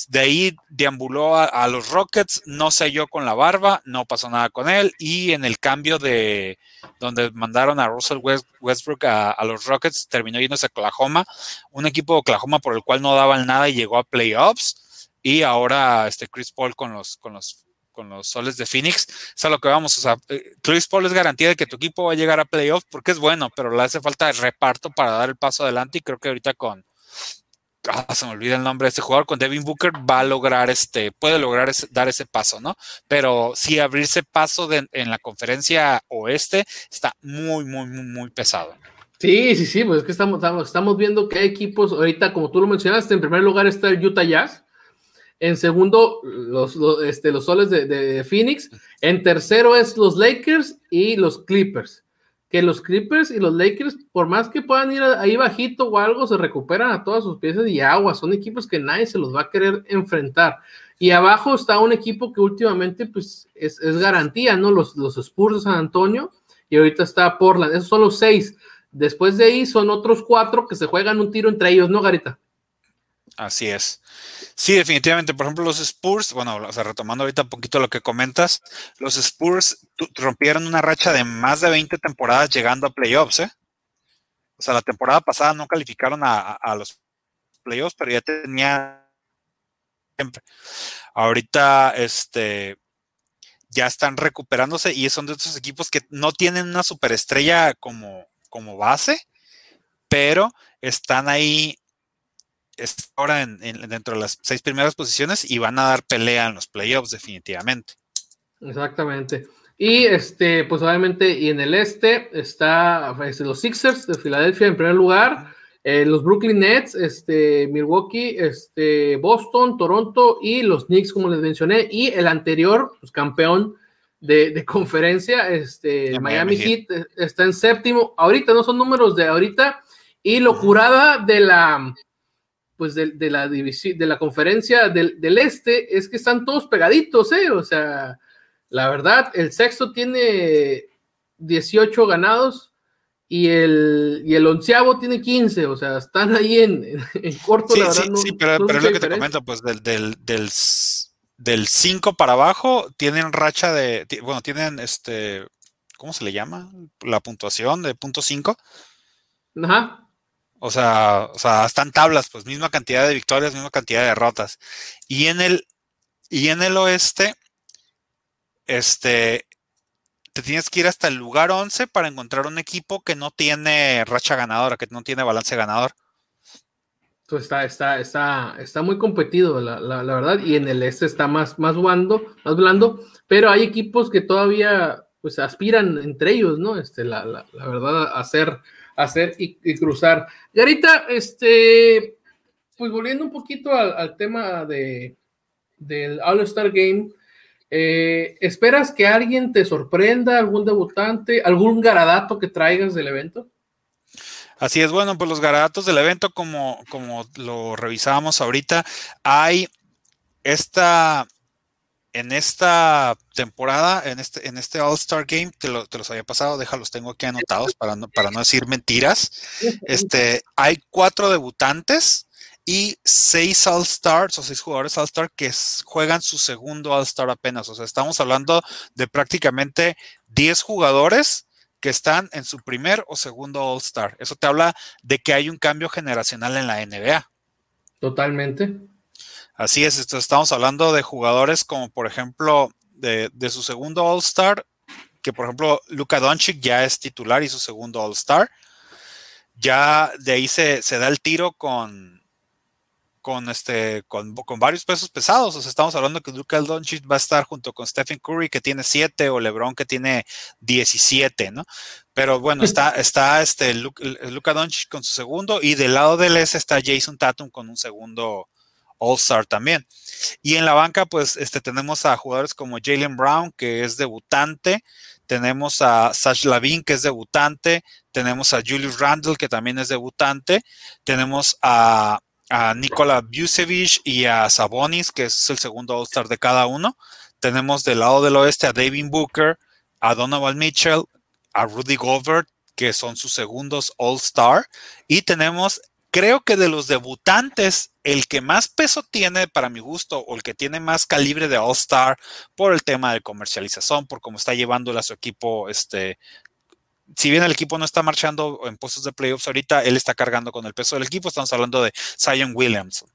De ahí deambuló a, a, los Rockets, no selló con la barba, no pasó nada con él. Y en el cambio de donde mandaron a Russell West, Westbrook a, a, los Rockets, terminó yéndose a Oklahoma, un equipo de Oklahoma por el cual no daban nada y llegó a playoffs. Y ahora este Chris Paul con los, con los con los soles de Phoenix, es a lo que vamos, o sea, eh, Chris Paul es garantía de que tu equipo va a llegar a playoff porque es bueno, pero le hace falta el reparto para dar el paso adelante y creo que ahorita con, ah, se me olvida el nombre de este jugador, con Devin Booker va a lograr este, puede lograr dar ese paso, ¿no? Pero sí abrirse paso en la conferencia oeste está muy, muy, muy, muy pesado. Sí, sí, sí, pues es que estamos, estamos, estamos viendo que hay equipos, ahorita como tú lo mencionaste, en primer lugar está el Utah Jazz, en segundo, los, este, los soles de, de, Phoenix. En tercero es los Lakers y los Clippers. Que los Clippers y los Lakers, por más que puedan ir ahí bajito o algo, se recuperan a todas sus piezas y agua. Son equipos que nadie se los va a querer enfrentar. Y abajo está un equipo que últimamente pues, es, es garantía, ¿no? Los, los Spurs de San Antonio y ahorita está Portland. Esos son los seis. Después de ahí son otros cuatro que se juegan un tiro entre ellos, ¿no, Garita? Así es. Sí, definitivamente. Por ejemplo, los Spurs, bueno, o sea, retomando ahorita un poquito lo que comentas, los Spurs rompieron una racha de más de 20 temporadas llegando a playoffs, ¿eh? O sea, la temporada pasada no calificaron a, los playoffs, pero ya tenía siempre. Ahorita, este, ya están recuperándose y son de esos equipos que no tienen una superestrella como, como base, pero están ahí está ahora en, en, dentro de las seis primeras posiciones y van a dar pelea en los playoffs definitivamente. Exactamente. Y este, pues obviamente, y en el este está este, los Sixers de Filadelfia en primer lugar, eh, los Brooklyn Nets, este, Milwaukee, este, Boston, Toronto y los Knicks, como les mencioné, y el anterior, pues, campeón de, de conferencia, este, yeah, Miami, Heat, Heat está en séptimo. Ahorita no son números de ahorita, y lo curada de la pues de, de, la división, de la conferencia del, del, este, es que están todos pegaditos, ¿eh? O sea, la verdad, el sexto tiene 18 ganados y el, y el onceavo tiene 15, o sea, están ahí en, en, corto, sí, la verdad. Sí, no, sí, pero, no pero es lo que te comento, pues del, del, del, del 5 para abajo tienen racha de, bueno, tienen este, ¿cómo se le llama? La puntuación de punto 5. Ajá. O sea, o sea, están tablas, pues misma cantidad de victorias, misma cantidad de derrotas. Y en el, y en el oeste, este, te tienes que ir hasta el lugar 11 para encontrar un equipo que no tiene racha ganadora, que no tiene balance ganador. Pues está, está, está, está muy competido, la, la, verdad, y en el este está más, más blando, más blando, pero hay equipos que todavía pues aspiran entre ellos, ¿no? Este, la, la verdad, a ser hacer y, y, cruzar. Garita, este, pues volviendo un poquito al, tema de, del All-Star Game, eh, ¿esperas que alguien te sorprenda, algún debutante, algún garadato que traigas del evento? Así es, bueno, pues los garadatos del evento, como, como lo revisábamos ahorita, hay esta en esta temporada, en este, en este All-Star Game, te, lo, te, los había pasado, déjalos, tengo aquí anotados para no, para no decir mentiras. Este, hay cuatro debutantes y seis All-Stars o seis jugadores All-Star que juegan su segundo All-Star apenas. O sea, estamos hablando de prácticamente 10 jugadores que están en su primer o segundo All-Star. Eso te habla de que hay un cambio generacional en la NBA. Totalmente. Así es, estamos hablando de jugadores como por ejemplo de, su segundo All-Star, que por ejemplo Luka Doncic ya es titular y su segundo All-Star. Ya de ahí se, se, da el tiro con, con, este, con, con, varios pesos pesados. O sea, estamos hablando que Luka Doncic va a estar junto con Stephen Curry, que tiene 7, o LeBron, que tiene 17, ¿no? Pero bueno, está, está este Luka Doncic con su segundo, y del lado del S está Jason Tatum con un segundo All-Star también. Y en la banca, pues, este, tenemos a jugadores como Jalen Brown, que es debutante, tenemos a Sash Lavin, que es debutante, tenemos a Julius Randle, que también es debutante, tenemos a, a Nikola Vucevic y a Sabonis, que es el segundo All-Star de cada uno. Tenemos del lado del oeste a David Booker, a Donovan Mitchell, a Rudy Gobert, que son sus segundos All-Star. Y tenemos creo que de los debutantes, el que más peso tiene para mi gusto o el que tiene más calibre de All-Star por el tema de comercialización, por cómo está llevando a su equipo, este, si bien el equipo no está marchando en puestos de playoffs ahorita, él está cargando con el peso del equipo. Estamos hablando de Zion Williamson,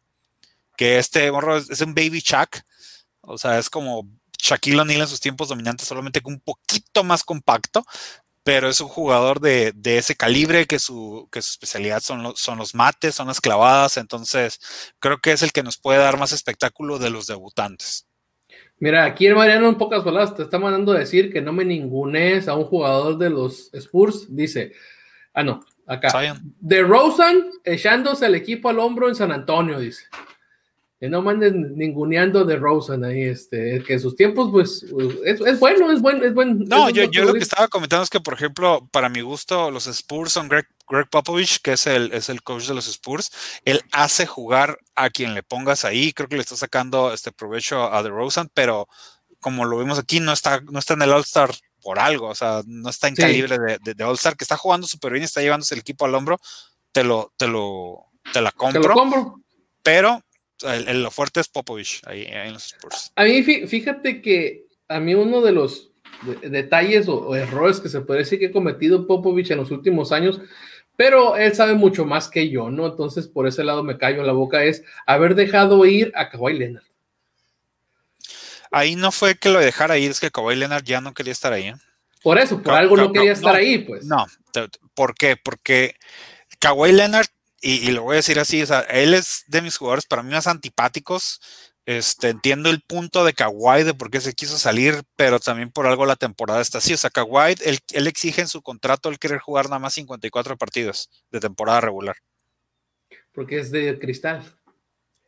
que este es un baby Chuck, o sea, es como Shaquille O'Neal en sus tiempos dominantes, solamente un poquito más compacto, pero es un jugador de, ese calibre que su, que su especialidad son, los, son los mates, son las clavadas, entonces creo que es el que nos puede dar más espectáculo de los debutantes. Mira, aquí el Mariano en pocas palabras te está mandando a decir que no me ningunees a un jugador de los Spurs, dice, ah no, acá, de Rosen echándose el equipo al hombro en San Antonio, dice no mandes ninguneando de Rosen ahí, este, que en sus tiempos, pues, es, bueno, es bueno, es bueno. No, yo, yo lo que estaba comentando es que, por ejemplo, para mi gusto, los Spurs son Greg, Greg Popovich, que es el, es el coach de los Spurs, él hace jugar a quien le pongas ahí, creo que le está sacando este provecho a The Rosen, pero como lo vimos aquí, no está, no está en el All-Star por algo, o sea, no está en calibre de, de, All-Star, que está jugando súper bien, está llevándose el equipo al hombro, te lo, te lo, te la compro. Te lo compro. Pero el, lo fuerte es Popovich ahí, en los Spurs. A mí, fíjate que a mí uno de los detalles o, errores que se puede decir que ha cometido Popovich en los últimos años, pero él sabe mucho más que yo, ¿no? Entonces, por ese lado me callo la boca, es haber dejado ir a Kawhi Leonard. Ahí no fue que lo dejara ir, es que Kawhi Leonard ya no quería estar ahí. ¿eh? Por eso, por algo no quería estar ahí, pues. No, ¿por qué? Porque Kawhi Leonard y, lo voy a decir así, o sea, él es de mis jugadores para mí más antipáticos. Este, entiendo el punto de Kawhi de por qué se quiso salir, pero también por algo la temporada está así. O sea, Kawhi, él, él exige en su contrato el querer jugar nada más 54 partidos de temporada regular. Porque es de cristal.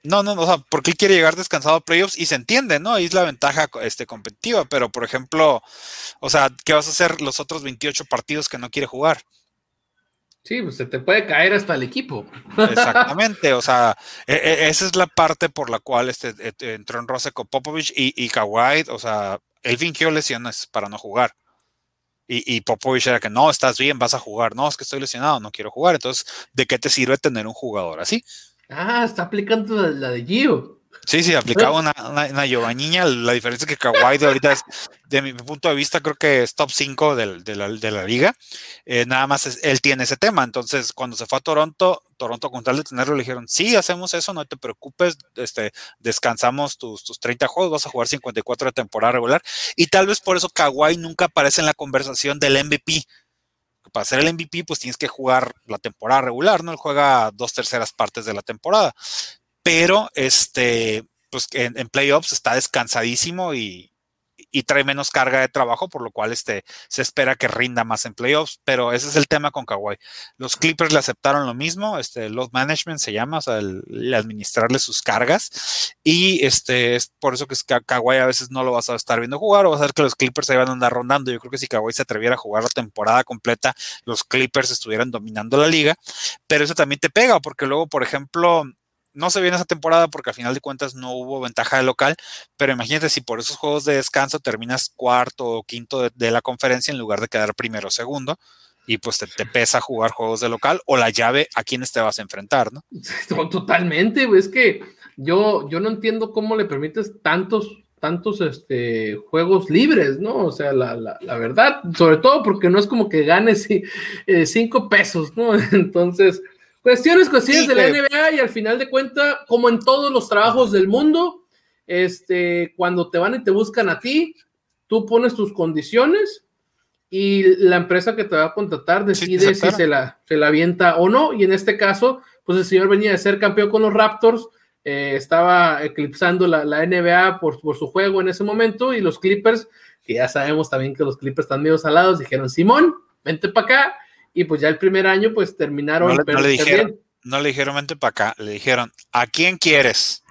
No, no, o sea, porque él quiere llegar descansado a playoffs y se entiende, ¿no? Ahí es la ventaja este, competitiva, pero por ejemplo, o sea, ¿qué vas a hacer los otros 28 partidos que no quiere jugar? Sí, pues se te puede caer hasta el equipo. Exactamente, o sea, e, e, esa es la parte por la cual este, e, entró en roce con Popovich y, y Kawhi, o sea, él fingió lesiones para no jugar. Y, y, Popovich era que no, estás bien, vas a jugar. No, es que estoy lesionado, no quiero jugar. Entonces, ¿de qué te sirve tener un jugador así? Ah, está aplicando la de Gio. Sí, sí, aplicaba una, una, La diferencia es que Kawhi de ahorita es, de mi punto de vista, creo que es top 5 de, la, liga. Eh, nada más él tiene ese tema. Entonces, cuando se fue a Toronto, Toronto con tal de tenerlo, le dijeron, sí, hacemos eso, no te preocupes, este, descansamos tus, tus 30 juegos, vas a jugar 54 de temporada regular. Y tal vez por eso Kawhi nunca aparece en la conversación del MVP. Para ser el MVP, pues tienes que jugar la temporada regular, ¿no? Él juega dos terceras partes de la temporada pero este, pues en, en playoffs está descansadísimo y, trae menos carga de trabajo, por lo cual este, se espera que rinda más en playoffs, pero ese es el tema con Kawhi. Los Clippers le aceptaron lo mismo, este, load management se llama, o sea, el, administrarle sus cargas, y este, es por eso que Kawhi a veces no lo vas a estar viendo jugar, o vas a ver que los Clippers se van a andar rondando. Yo creo que si Kawhi se atreviera a jugar la temporada completa, los Clippers estuvieran dominando la liga, pero eso también te pega, porque luego, por ejemplo, no se viene esa temporada porque al final de cuentas no hubo ventaja de local, pero imagínate si por esos juegos de descanso terminas cuarto o quinto de, la conferencia en lugar de quedar primero o segundo, y pues te, pesa jugar juegos de local o la llave a quienes te vas a enfrentar, ¿no? [laughs] Totalmente, es que yo, yo no entiendo cómo le permites tantos tantos este, juegos libres, ¿no? O sea, la, la, verdad, sobre todo porque no es como que ganes eh, cinco pesos, ¿no? [laughs] Entonces, Cuestiones, cuestiones de la NBA y al final de cuentas, como en todos los trabajos del mundo, este, cuando te van y te buscan a ti, tú pones tus condiciones y la empresa que te va a contratar decide si se la, se la avienta o no. Y en este caso, pues el señor venía de ser campeón con los Raptors, eh, estaba eclipsando la, la NBA por, por, su juego en ese momento y los Clippers, que ya sabemos también que los Clippers están medio salados, dijeron, Simón, vente para acá y pues ya el primer año pues terminaron. No le, no le dijeron, no le dijeron vente para acá, le dijeron, ¿a quién quieres?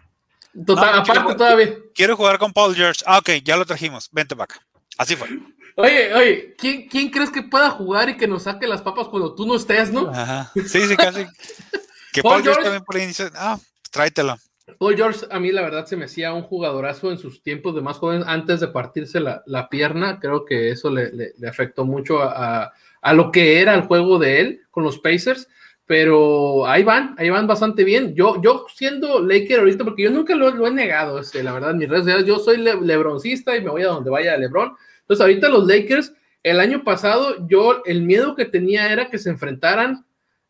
Total, aparte todavía. Quiero jugar con Paul George. Ah, ok, ya lo trajimos, vente para acá. Así fue. Oye, oye, ¿quién, ¿quién, crees que pueda jugar y que nos saque las papas cuando tú no estés, no? Ajá. Sí, sí, casi. [laughs] que Paul, George, también por ahí dice, ah, tráetelo. Paul George, a mí la verdad se me hacía un jugadorazo en sus tiempos de más joven, antes de partirse la, la pierna. Creo que eso le, le, afectó mucho a, a lo que era el juego de él con los Pacers, pero ahí van, ahí van bastante bien. Yo, yo siendo Laker ahorita, porque yo nunca lo, he negado, este, la verdad, mis redes yo soy lebroncista y me voy a donde vaya Lebron. Entonces, ahorita los Lakers, el año pasado, yo el miedo que tenía era que se enfrentaran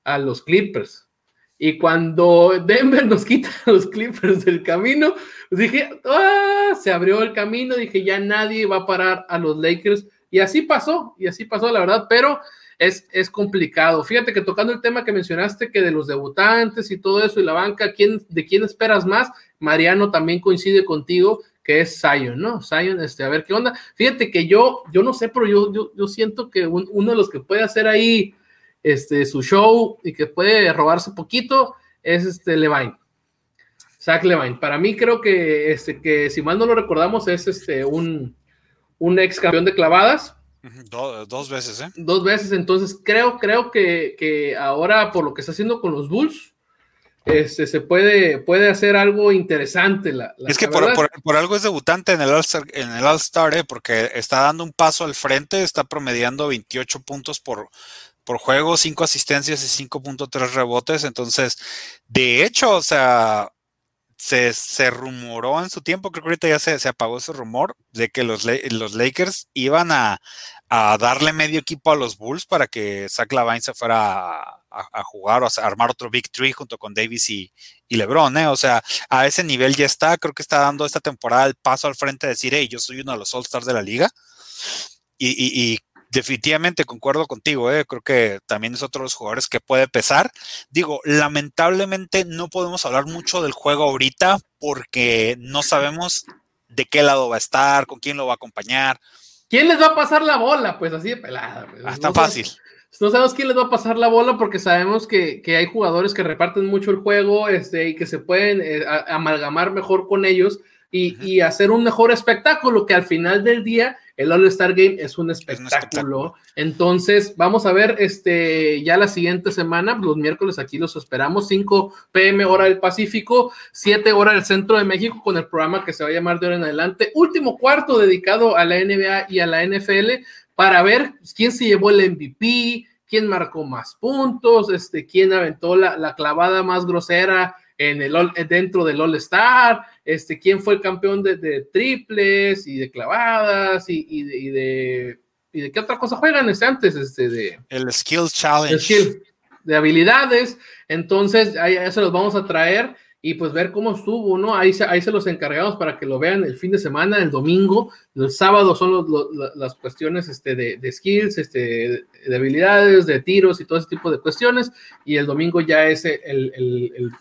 a los Clippers. Y cuando Denver nos quita a los Clippers del camino, dije, ah, se abrió el camino, dije, ya nadie va a parar a los Lakers y así pasó, y así pasó, la verdad, pero es, es complicado. Fíjate que tocando el tema que mencionaste, que de los debutantes y todo eso, y la banca, ¿quién, ¿de quién esperas más? Mariano también coincide contigo, que es Zion, ¿no? Zion, este, a ver qué onda. Fíjate que yo, yo no sé, pero yo, yo, siento que uno de los que puede hacer ahí este, su show y que puede robarse poquito es este Levine. Zach Levine. Para mí creo que, este, que si mal no lo recordamos, es este, un, un ex campeón de clavadas. dos veces, ¿eh? Dos veces, entonces creo, creo que, ahora por lo que está haciendo con los Bulls, este, se puede, puede hacer algo interesante. La, es que por, algo es debutante en el All-Star, en el All-Star ¿eh? porque está dando un paso al frente, está promediando 28 puntos por, por juego, 5 asistencias y 5.3 rebotes. Entonces, de hecho, o sea, se, se, rumoró en su tiempo, creo que ahorita ya se, se apagó ese rumor, de que los, los Lakers iban a, a, darle medio equipo a los Bulls para que Zach Lavine se fuera a, jugar o a armar otro Big Three junto con Davis y, y LeBron, ¿eh? O sea, a ese nivel ya está, creo que está dando esta temporada el paso al frente de decir, hey, yo soy uno de los All-Stars de la liga. Y, y, y, definitivamente concuerdo contigo, ¿eh? creo que también es otro de los jugadores que puede pesar. Digo, lamentablemente no podemos hablar mucho del juego ahorita porque no sabemos de qué lado va a estar, con quién lo va a acompañar. ¿Quién les va a pasar la bola? Pues así de pelada. Pues. Hasta fácil. no sabemos quién les va a pasar la bola porque sabemos que, hay jugadores que reparten mucho el juego este, y que se pueden eh, amalgamar mejor con ellos y, y hacer un mejor espectáculo que al final del día el All-Star Game es un, espectáculo. Entonces, vamos a ver este ya la siguiente semana, los miércoles aquí los esperamos, 5 pm hora del Pacífico, 7 hora del Centro de México con el programa que se va a llamar de ahora en adelante. Último cuarto dedicado a la NBA y a la NFL para ver quién se llevó el MVP, quién marcó más puntos, este, quién aventó la, la clavada más grosera en el dentro del All Star, este, quién fue el campeón de, triples y de clavadas y, de, y, de, qué otra cosa juegan este antes, este, de el Skill Challenge. de habilidades. Entonces, ahí, se los vamos a traer y pues ver cómo estuvo, ¿no? Ahí se, ahí se los encargamos para que lo vean el fin de semana, el domingo, el sábado son las cuestiones este, de, skills, este, de habilidades, de tiros y todo ese tipo de cuestiones, y el domingo ya es el, el, el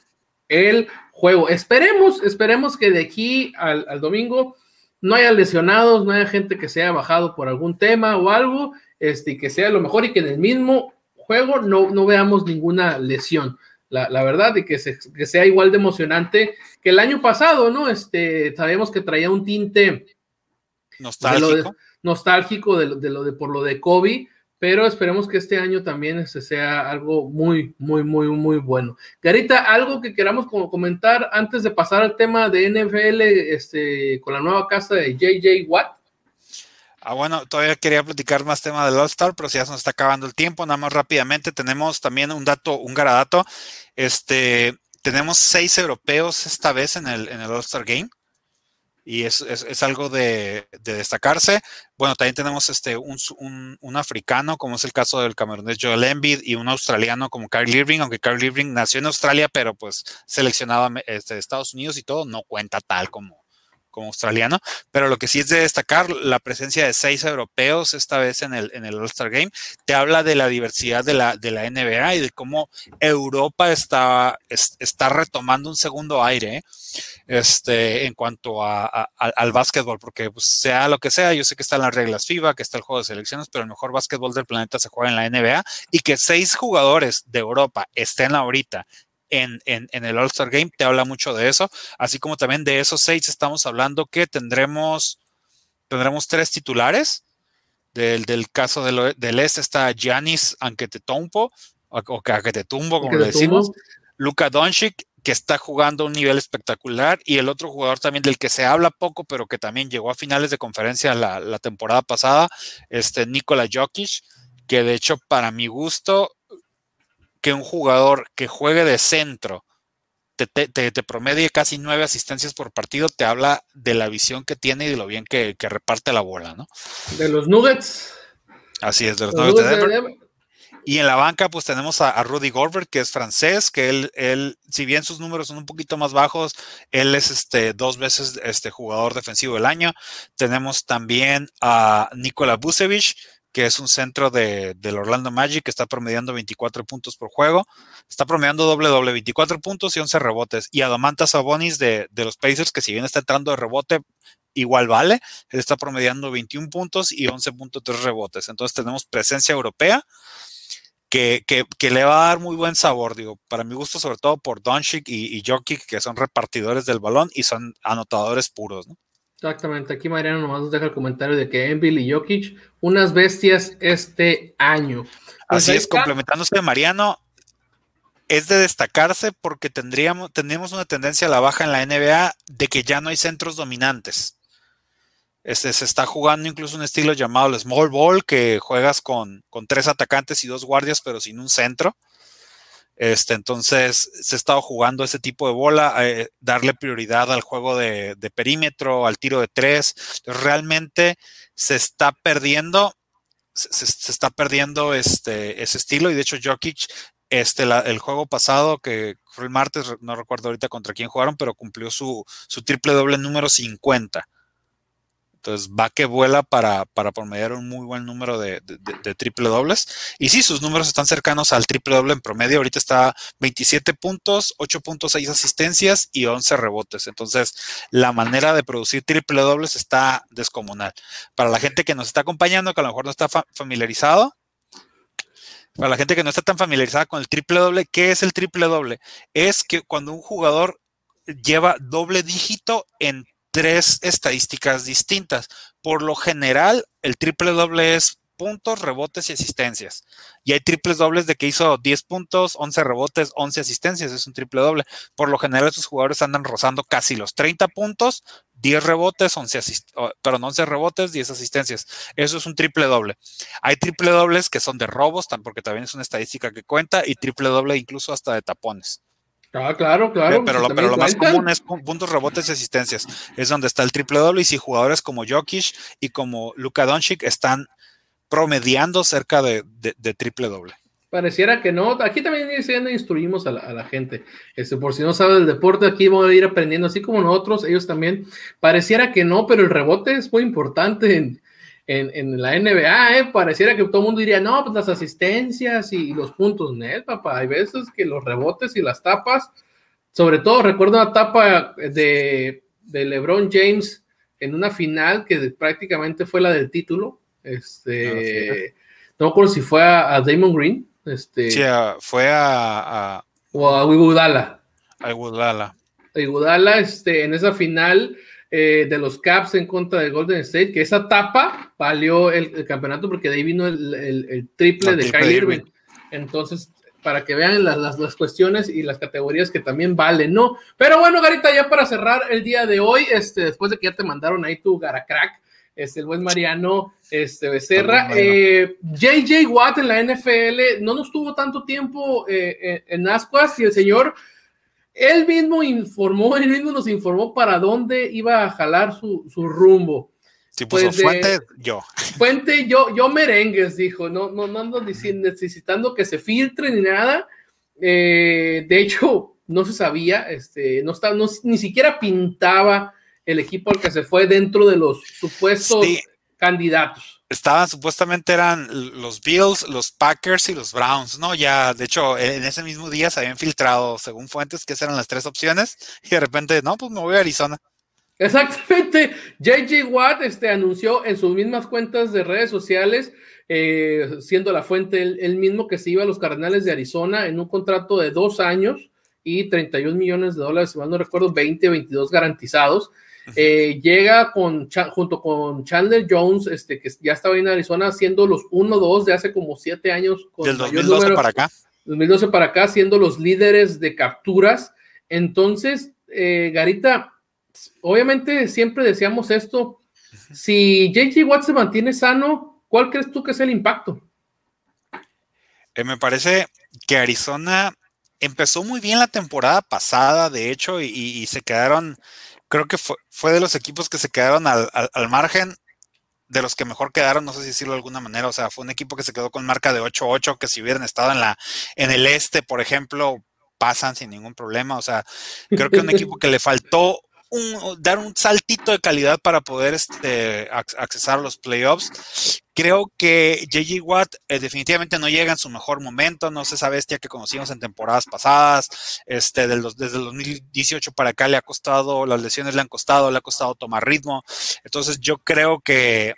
juego. Esperemos, esperemos que de aquí al, domingo no haya lesionados, no haya gente que se haya bajado por algún tema o algo, este, y que sea lo mejor y que en el mismo juego no, no veamos ninguna lesión. La, verdad, y que, sea igual de emocionante que el año pasado, ¿no? Este, sabemos que traía un tinte nostálgico, nostálgico de, lo de por lo de Kobe, pero esperemos que este año también este sea algo muy, muy, muy, muy bueno. Garita, algo que queramos comentar antes de pasar al tema de NFL este, con la nueva casa de JJ Watt. Ah, bueno, todavía quería platicar más tema del All-Star, pero si ya se nos está acabando el tiempo, nada más rápidamente tenemos también un dato, un garadato. Este, tenemos seis europeos esta vez en el, en el All-Star Game y es, es, algo de, destacarse. Bueno, también tenemos este, un, un, africano, como es el caso del camerunés Joel Embiid, y un australiano como Kyle Irving, aunque Kyle Irving nació en Australia, pero pues seleccionado este, Estados Unidos y todo, no cuenta tal como, como australiano, pero lo que sí es de destacar la presencia de seis europeos esta vez en el, en el All-Star Game, te habla de la diversidad de la, de la NBA y de cómo Europa está, está retomando un segundo aire este, en cuanto a, al básquetbol, porque pues, sea lo que sea, yo sé que están las reglas FIBA, que está el juego de selecciones, pero el mejor básquetbol del planeta se juega en la NBA y que seis jugadores de Europa estén ahorita en, el All-Star Game, te habla mucho de eso, así como también de esos seis estamos hablando que tendremos, tendremos tres titulares. Del, del caso del, del, este está Giannis Anquetetumbo, o, o Anquetetumbo, como le decimos, Luka Doncic, que está jugando a un nivel espectacular, y el otro jugador también del que se habla poco, pero que también llegó a finales de conferencia la, la temporada pasada, este Nikola Jokic, que de hecho para mi gusto que un jugador que juegue de centro te, te, promedie casi nueve asistencias por partido, te habla de la visión que tiene y de lo bien que, reparte la bola, ¿no? De los Nuggets. Así es, de los, Nuggets, de Denver. Y en la banca, pues tenemos a, Rudy Goldberg, que es francés, que él, él, si bien sus números son un poquito más bajos, él es este dos veces este jugador defensivo del año. Tenemos también a Nikola Vucevic, que es un centro de, del Orlando Magic, que está promediando 24 puntos por juego. Está promediando doble doble, 24 puntos y 11 rebotes. Y a Domantas Sabonis de, de los Pacers, que si bien está entrando de rebote, igual vale. Él está promediando 21 puntos y 11.3 rebotes. Entonces tenemos presencia europea. Que, que, que, le va a dar muy buen sabor, digo, para mi gusto, sobre todo por Doncic y, y Jokic, que son repartidores del balón y son anotadores puros, ¿no? Exactamente, aquí Mariano nomás nos deja el comentario de que Envil y Jokic, unas bestias este año. Pues Así es, complementándose de Mariano, es de destacarse porque tendríamos, tendríamos una tendencia a la baja en la NBA de que ya no hay centros dominantes. Este, se está jugando incluso un estilo llamado el small ball, que juegas con, con tres atacantes y dos guardias, pero sin un centro. Este, entonces se ha estado jugando ese tipo de bola, eh, darle prioridad al juego de, perímetro, al tiro de tres. realmente se está perdiendo, se, está perdiendo este, ese estilo. Y de hecho, Jokic, este, el juego pasado, que fue el martes, no recuerdo ahorita contra quién jugaron, pero cumplió su, su triple doble número 50. Entonces va que vuela para, para promediar un muy buen número de, triple dobles. Y sí, sus números están cercanos al triple doble en promedio. Ahorita está 27 puntos, 8.6 asistencias y 11 rebotes. Entonces la manera de producir triple dobles está descomunal. Para la gente que nos está acompañando, que a lo mejor no está familiarizado, para la gente que no está tan familiarizada con el triple doble, ¿qué es el triple doble? Es que cuando un jugador lleva doble dígito en tres estadísticas distintas. Por lo general, el triple doble es puntos, rebotes y asistencias. Y hay triples dobles de que hizo 10 puntos, 11 rebotes, 11 asistencias, es un triple doble. Por lo general, estos jugadores andan rozando casi los 30 puntos, 10 rebotes, 11 perdón, 11 rebotes, 10 asistencias. Eso es un triple doble. Hay triple dobles que son de robos, porque también es una estadística que cuenta, y triple doble incluso hasta de tapones. Ah, claro, claro. Pero, lo, pero lo más común es puntos, rebotes y asistencias. Es donde está el triple doble. Y si jugadores como Jokic y como Luka Doncic están promediando cerca de, triple doble. Pareciera que no. Aquí también instruimos a la, gente. Este, por si no sabe del deporte, aquí voy a ir aprendiendo, así como nosotros, ellos también. Pareciera que no, pero el rebote es muy importante en, en, la NBA, ¿eh? pareciera que todo el mundo diría, no, pues las asistencias y, los puntos, Nel, papá. Hay veces que los rebotes y las tapas, sobre todo recuerdo una tapa de, LeBron James en una final que prácticamente fue la del título. Este, no recuerdo si fue a, Damon Green. Este, sí, fue a, o a Iguodala. A Iguodala. A Iguodala, este, en esa final eh, de los Caps en contra de Golden State, que esa tapa valió el, campeonato porque de ahí vino el, triple de Kyrie Irving. Entonces, para que vean las, las, cuestiones y las categorías que también valen, ¿no? Pero bueno, Garita, ya para cerrar el día de hoy, este, después de que ya te mandaron ahí tu Garacrack, este, el buen Mariano este, Becerra. JJ eh, Watt en la NFL no nos tuvo tanto tiempo eh, en Ascuas y el señor él mismo informó, él mismo nos informó para dónde iba a jalar su, rumbo. Si puso pues fuente, yo. [laughs] Fuente, yo, yo merengues, dijo. No, no, no ando necesitando que se filtre ni nada. Eh, de hecho, no se sabía, este, no está, no, ni siquiera pintaba el equipo al que se fue dentro de los supuestos candidatos estaban supuestamente eran los Bills, los Packers y los Browns, ¿no? Ya, de hecho, en ese mismo día se habían filtrado, según fuentes, que eran las tres opciones, y de repente, no, pues me voy a Arizona. Exactamente. JJ Watt este, anunció en sus mismas cuentas de redes sociales, eh, siendo la fuente él, mismo, que se iba a los Cardenales de Arizona en un contrato de dos años y 31 millones de dólares, si mal no recuerdo, 20 22 garantizados. Eh, llega con, junto con Chandler Jones, este, que ya estaba en Arizona, siendo los 1-2 de hace como 7 años. Con Del 2012 para acá. 2012 para acá, siendo los líderes de capturas. Entonces, eh, Garita, obviamente siempre decíamos esto. Si JJ Watt se mantiene sano, ¿cuál crees tú que es el impacto? Eh, me parece que Arizona empezó muy bien la temporada pasada, de hecho, y se quedaron creo que fue, de los equipos que se quedaron al, margen de los que mejor quedaron, no sé si decirlo de alguna manera, o sea, fue un equipo que se quedó con marca de 8-8, que si hubieran estado en la en el este, por ejemplo, pasan sin ningún problema, o sea, creo que un equipo que le faltó dar un saltito de calidad para poder este, accesar los playoffs. Creo que JJ Watt eh, definitivamente no llega en su mejor momento, no sé esa bestia que conocimos en temporadas pasadas, este, desde el 2018 para acá le ha costado, las lesiones le han costado, le ha costado tomar ritmo, entonces yo creo que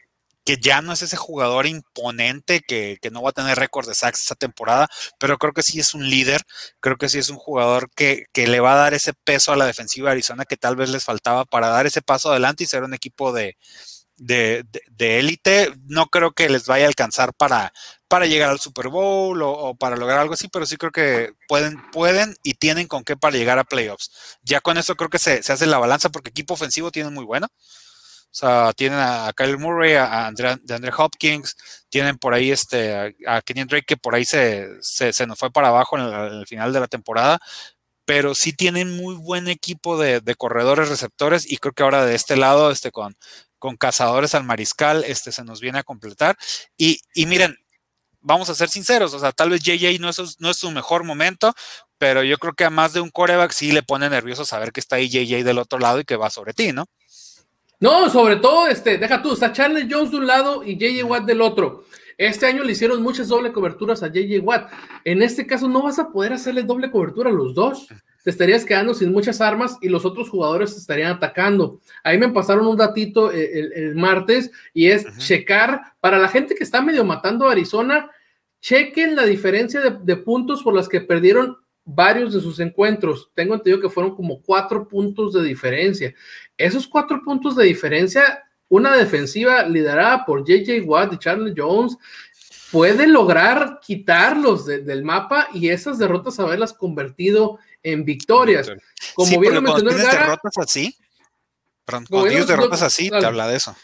que ya no es ese jugador imponente que, no va a tener récord de sacks esta temporada, pero creo que sí es un líder, creo que sí es un jugador que, le va a dar ese peso a la defensiva de Arizona que tal vez les faltaba para dar ese paso adelante y ser un equipo de élite. no creo que les vaya a alcanzar para, para llegar al Super Bowl o, para lograr algo así, pero sí creo que pueden, pueden y tienen con qué para llegar a playoffs. Ya con eso creo que se, se hace la balanza porque equipo ofensivo tienen muy bueno. O sea, tienen a Kyle Murray, a Andre, de Hopkins, tienen por ahí este, a Kenyon Drake que por ahí se, se, nos fue para abajo en el, final de la temporada, pero sí tienen muy buen equipo de, corredores receptores y creo que ahora de este lado, este, con, con cazadores al mariscal, este, se nos viene a completar. Y, y miren, vamos a ser sinceros, o sea, tal vez JJ no es, no es su mejor momento, pero yo creo que a más de un coreback sí le pone nervioso saber que está ahí JJ del otro lado y que va sobre ti, ¿no? No, sobre todo, este, deja tú, está Charles Jones de un lado y JJ Watt del otro. Este año le hicieron muchas doble coberturas a JJ Watt. En este caso no vas a poder hacerle doble cobertura a los dos. Te estarías quedando sin muchas armas y los otros jugadores te estarían atacando. Ahí me pasaron un datito eh, el, martes y es checar para la gente que está medio matando a Arizona, chequen la diferencia de, de puntos por las que perdieron varios de sus encuentros. Tengo entendido que fueron como cuatro puntos de diferencia. Esos cuatro puntos de diferencia, una defensiva liderada por JJ Watt y Charlie Jones, puede lograr quitarlos del mapa y esas derrotas haberlas convertido en victorias. Como bien lo mencionó tienes derrotas así, cuando tienes derrotas así, te habla de eso.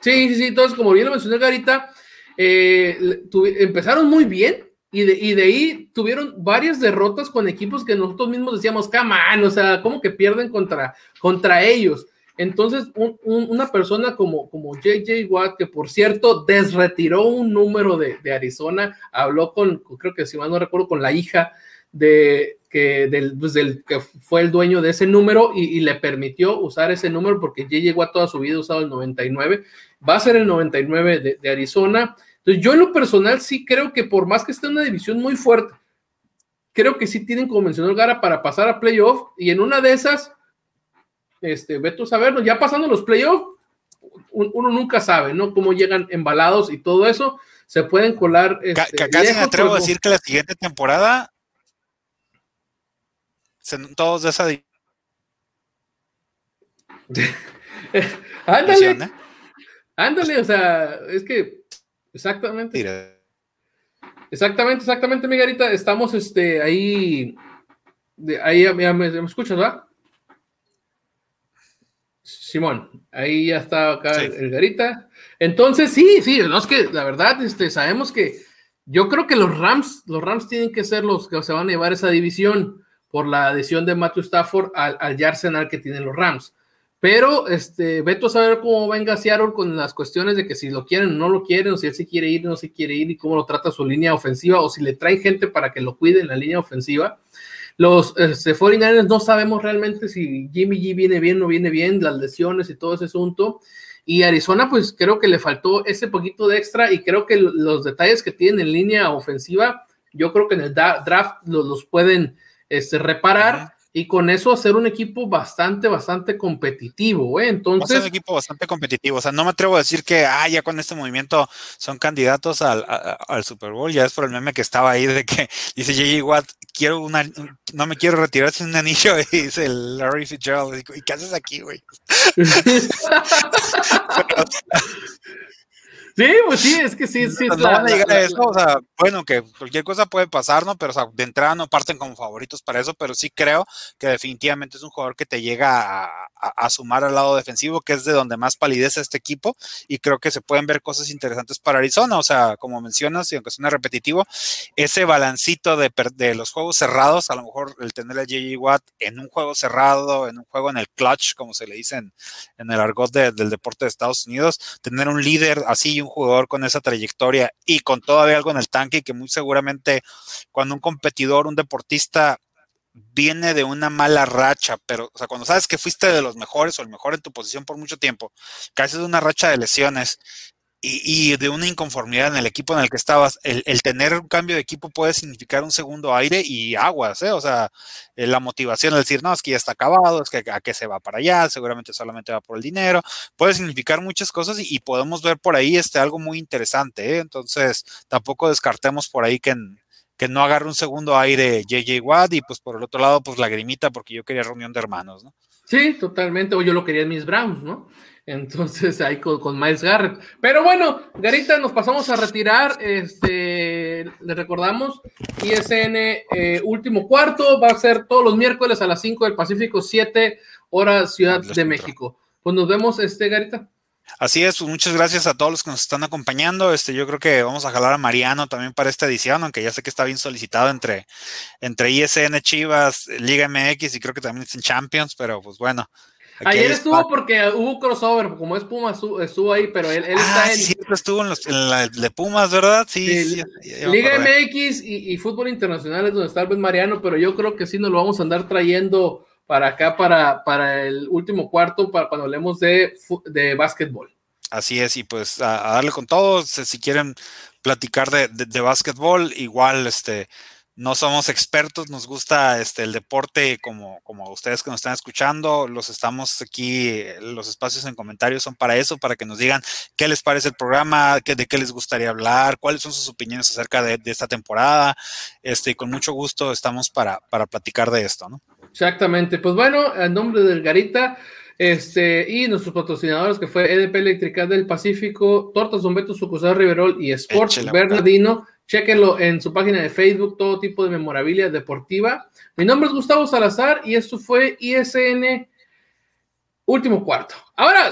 Sí, sí, sí. Entonces, como bien lo mencionó Garita, eh, empezaron muy bien, y de, y de, ahí tuvieron varias derrotas con equipos que nosotros mismos decíamos, camán, o sea, ¿cómo que pierden contra, contra ellos? Entonces, una persona como, como JJ Watt, que por cierto desretiró un número de, de, Arizona, habló con, creo que si mal no recuerdo, con la hija de que, del, pues del, que fue el dueño de ese número y, le permitió usar ese número porque JJ Watt toda su vida ha usado el 99, va a ser el 99 de, de Arizona entonces, yo en lo personal sí creo que por más que esté una división muy fuerte, creo que sí tienen, como mencionó Gara, para pasar a playoff y en una de esas, este, Beto saberlo, ya pasando los playoffs, uno nunca sabe, ¿no? Cómo llegan embalados y todo eso, se pueden colar. Este, casi me atrevo a decir que la siguiente temporada, todos de esa. [laughs] ándale. ¿eh? Ándale, o sea, es que exactamente. Exactamente, exactamente, Migarita. Estamos este, ahí. De, ahí ya, me, escuchas, ¿va? Simón, ahí ya está acá el Garita. Entonces, sí, sí, no es que la verdad, este, sabemos que yo creo que los Rams, los Rams tienen que ser los que se van a llevar esa división por la adhesión de Matthew Stafford al, al Arsenal que tienen los Rams. Pero, este, veto a saber cómo venga Seattle con las cuestiones de que si lo quieren o no lo quieren, o si él sí quiere ir o no se quiere ir, y cómo lo trata su línea ofensiva, o si le trae gente para que lo cuide en la línea ofensiva. Los este, 49ers no sabemos realmente si Jimmy G viene bien o no viene bien, las lesiones y todo ese asunto. Y Arizona, pues creo que le faltó ese poquito de extra y creo que los detalles que tienen en línea ofensiva, yo creo que en el draft los, pueden este, reparar y con eso hacer un equipo bastante, bastante competitivo, ¿eh? Entonces. un equipo bastante competitivo. O sea, no me atrevo a decir que, ah, ya con este movimiento son candidatos al, al Super Bowl. Ya es por el meme que estaba ahí de que [laughs] dice J.J. Watt, quiero una, no me quiero retirar sin un anillo. [laughs] Y dice el Larry Fitzgerald, ¿y qué haces aquí, güey? [laughs] Sí, pues sí, es que sí, sí. No, van a llegar a eso, o sea, bueno, que cualquier cosa puede pasar, ¿no? Pero, o sea, de entrada no parten como favoritos para eso, pero sí creo que definitivamente es un jugador que te llega a, sumar al lado defensivo, que es de donde más palidece este equipo, y creo que se pueden ver cosas interesantes para Arizona, o sea, como mencionas, y aunque suene repetitivo, ese balancito de, de los juegos cerrados, a lo mejor el tener a J.J. Watt en un juego cerrado, en un juego en el clutch, como se le dice en, el argot del deporte de Estados Unidos, tener un líder así, un jugador con esa trayectoria y con todavía algo en el tanque que muy seguramente cuando un competidor, un deportista viene de una mala racha, pero o sea, cuando sabes que fuiste de los mejores o el mejor en tu posición por mucho tiempo, caes de una racha de lesiones y, de una inconformidad en el equipo en el que estabas, el, tener un cambio de equipo puede significar un segundo aire y aguas, ¿eh? O sea, eh, la motivación de decir, no, es que ya está acabado, es que a qué se va para allá, seguramente solamente va por el dinero, puede significar muchas cosas y, podemos ver por ahí este, algo muy interesante, ¿eh? Entonces, tampoco descartemos por ahí que, que no agarre un segundo aire JJ Watt y pues por el otro lado, pues la grimita porque yo quería reunión de hermanos, ¿no? Sí, totalmente, o yo lo quería en mis Browns, ¿no? Entonces ahí con, Miles Garrett. Pero bueno, Garita, nos pasamos a retirar. Este, le recordamos, ISN eh, último cuarto va a ser todos los miércoles a las 5 del Pacífico, 7 horas Ciudad de México. Pues nos vemos, este, Garita. Así es, pues muchas gracias a todos los que nos están acompañando. Este, yo creo que vamos a jalar a Mariano también para esta edición, aunque ya sé que está bien solicitado entre, entre ISN Chivas, Liga MX y creo que también en Champions, pero pues bueno, Ayer estuvo porque hubo crossover, como es Pumas, estuvo ahí, pero él, está ah, en. Sí, estuvo en, la de Pumas, ¿verdad? Sí. Liga MX y, Fútbol Internacional es donde está el Mariano, pero yo creo que sí nos lo vamos a andar trayendo para acá, para, para el último cuarto, para cuando hablemos de, de básquetbol. Así es, y pues a, darle con todo, si quieren platicar de, de, básquetbol, igual este no somos expertos, nos gusta este, el deporte como, como ustedes que nos están escuchando, los estamos aquí, los espacios en comentarios son para eso, para que nos digan qué les parece el programa, qué, de qué les gustaría hablar, cuáles son sus opiniones acerca de, esta temporada, este, y con mucho gusto estamos para, para platicar de esto, ¿no? Exactamente, pues bueno, en nombre del Garita, este, y nuestros patrocinadores que fue EDP Eléctrica del Pacífico, Tortas Don Beto, Sucursal Riverol y Sports Bernardino. Chequenlo en su página de Facebook, todo tipo de memorabilia deportiva. Mi nombre es Gustavo Salazar y esto fue ISN Último Cuarto. ¡Ahora!